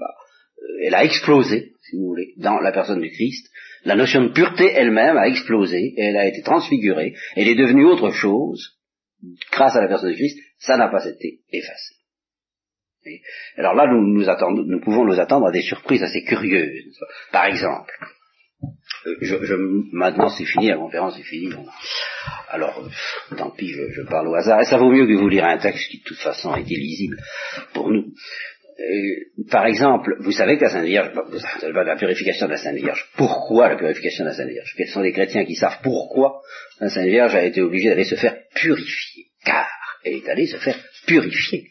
euh, elle a explosé, si vous voulez, dans la personne du Christ. La notion de pureté elle-même a explosé, et elle a été transfigurée, elle est devenue autre chose, grâce à la personne du Christ, ça n'a pas été effacé. Alors là, nous, pouvons nous attendre à des surprises assez curieuses. Par exemple, euh, maintenant c'est fini, la conférence est finie. Alors, euh, tant pis, je, parle au hasard. Et ça vaut mieux que vous lire un texte qui de toute façon est illisible pour nous. Euh, par exemple, vous savez que la Sainte Vierge, la purification de la Sainte Vierge, pourquoi la purification de la Sainte Vierge? Quels sont les chrétiens qui savent pourquoi la Sainte Vierge a été obligée d'aller se faire purifier? Car elle est allée se faire purifier.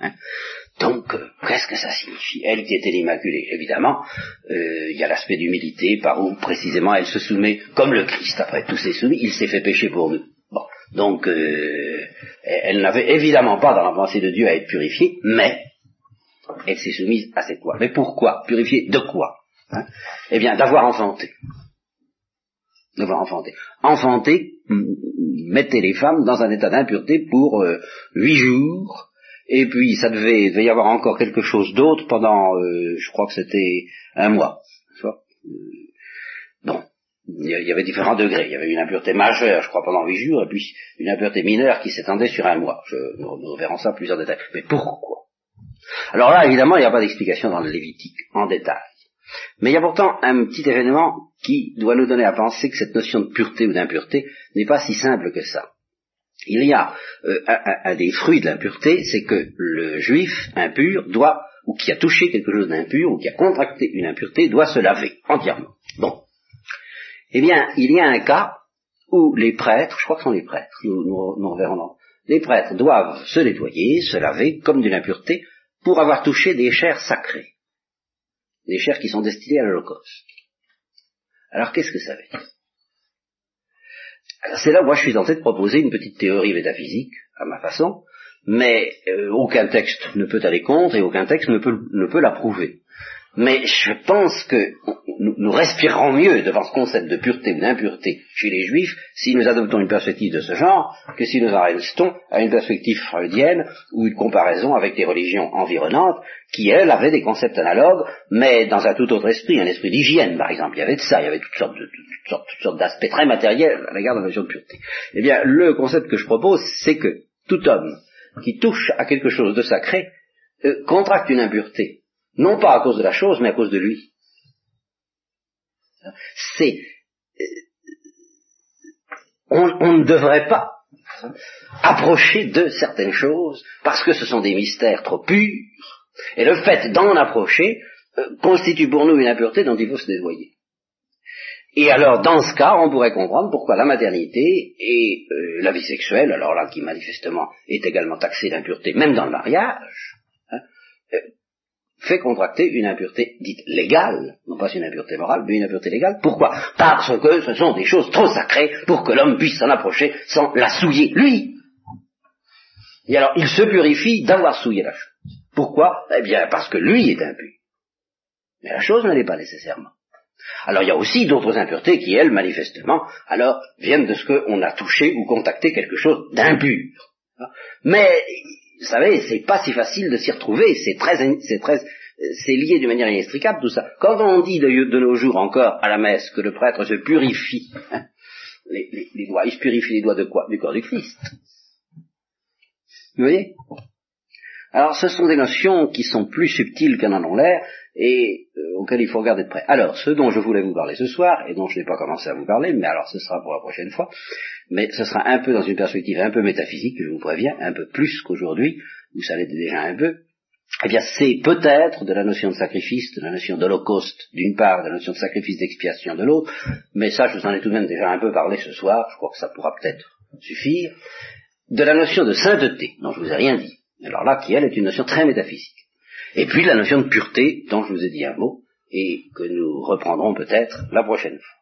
Hein donc, euh, qu'est-ce que ça signifie Elle qui était l'Immaculée, évidemment, euh, il y a l'aspect d'humilité par où précisément elle se soumet, comme le Christ, après tout s'est soumis, il s'est fait pécher pour nous. Bon, donc, euh, elle n'avait évidemment pas dans la pensée de Dieu à être purifiée, mais elle s'est soumise à cette loi. Mais pourquoi? Purifiée de quoi? Hein? Eh bien, d'avoir enfanté. D'avoir enfanté. Enfanté, mettez les femmes dans un état d'impureté pour huit jours, et puis ça devait, devait y avoir encore quelque chose d'autre pendant, euh, je crois que c'était un mois. Euh, bon, il y avait différents degrés. Il y avait une impureté majeure, je crois, pendant huit jours, et puis une impureté mineure qui s'étendait sur un mois. Je, nous verrons ça plusieurs détails. Mais pourquoi? Alors là, évidemment, il n'y a pas d'explication dans le Lévitique en détail. Mais il y a pourtant un petit événement qui doit nous donner à penser que cette notion de pureté ou d'impureté n'est pas si simple que ça il y a euh, un, des fruits de l'impureté, c'est que le juif impur doit, ou qui a touché quelque chose d'impur, ou qui a contracté une impureté, doit se laver entièrement. Bon. Eh bien, il y a un cas où les prêtres, je crois que ce sont les prêtres, nous, nous, reverrons les prêtres doivent se nettoyer, se laver comme d'une impureté, pour avoir touché des chairs sacrées, des chairs qui sont destinées à l'Holocauste. Alors qu'est-ce que ça veut dire? C'est là où je suis tenté de proposer une petite théorie métaphysique, à ma façon, mais euh, aucun texte ne peut aller contre et aucun texte ne peut, ne peut l'approuver. Mais je pense que nous, respirerons mieux devant ce concept de pureté ou d'impureté chez les juifs si nous adoptons une perspective de ce genre que si nous en restons à une perspective freudienne ou une comparaison avec les religions environnantes qui, elles, avaient des concepts analogues, mais dans un tout autre esprit, un esprit d'hygiène, par exemple. Il y avait de ça, il y avait toutes sortes, d'aspects très matériels à l'égard de la notion de pureté. Eh bien, le concept que je propose, c'est que tout homme qui touche à quelque chose de sacré euh, contracte une impureté non pas à cause de la chose, mais à cause de lui. C'est, euh, on, ne devrait pas approcher de certaines choses parce que ce sont des mystères trop purs, et le fait d'en approcher euh, constitue pour nous une impureté dont il faut se dévoyer. Et alors, dans ce cas, on pourrait comprendre pourquoi la maternité et euh, la vie sexuelle, alors là, qui manifestement est également taxée d'impureté, même dans le mariage, fait contracter une impureté dite légale, non pas une impureté morale, mais une impureté légale. Pourquoi? Parce que ce sont des choses trop sacrées pour que l'homme puisse s'en approcher sans la souiller, lui. Et alors, il se purifie d'avoir souillé la chose. Pourquoi? Eh bien, parce que lui est impur. Mais la chose ne l'est pas nécessairement. Alors, il y a aussi d'autres impuretés qui, elles, manifestement, alors, viennent de ce qu'on a touché ou contacté quelque chose d'impur. Mais vous savez, c'est pas si facile de s'y retrouver, c'est très, c'est très, c'est lié d'une manière inextricable tout ça. Quand on dit de, nos jours encore à la messe que le prêtre se purifie, hein, les, doigts, il se purifie les doigts de quoi? Du corps du Christ. Vous voyez? Alors ce sont des notions qui sont plus subtiles qu'en en ont l'air, et euh, auquel il faut regarder de près. Alors, ce dont je voulais vous parler ce soir, et dont je n'ai pas commencé à vous parler, mais alors ce sera pour la prochaine fois, mais ce sera un peu dans une perspective un peu métaphysique, je vous préviens, un peu plus qu'aujourd'hui, ça l'est déjà un peu, eh bien c'est peut-être de la notion de sacrifice, de la notion d'holocauste d'une part, de la notion de sacrifice d'expiation de l'autre, mais ça je vous en ai tout de même déjà un peu parlé ce soir, je crois que ça pourra peut-être suffire, de la notion de sainteté, dont je vous ai rien dit, alors là qui elle est une notion très métaphysique. Et puis la notion de pureté dont je vous ai dit un mot et que nous reprendrons peut-être la prochaine fois.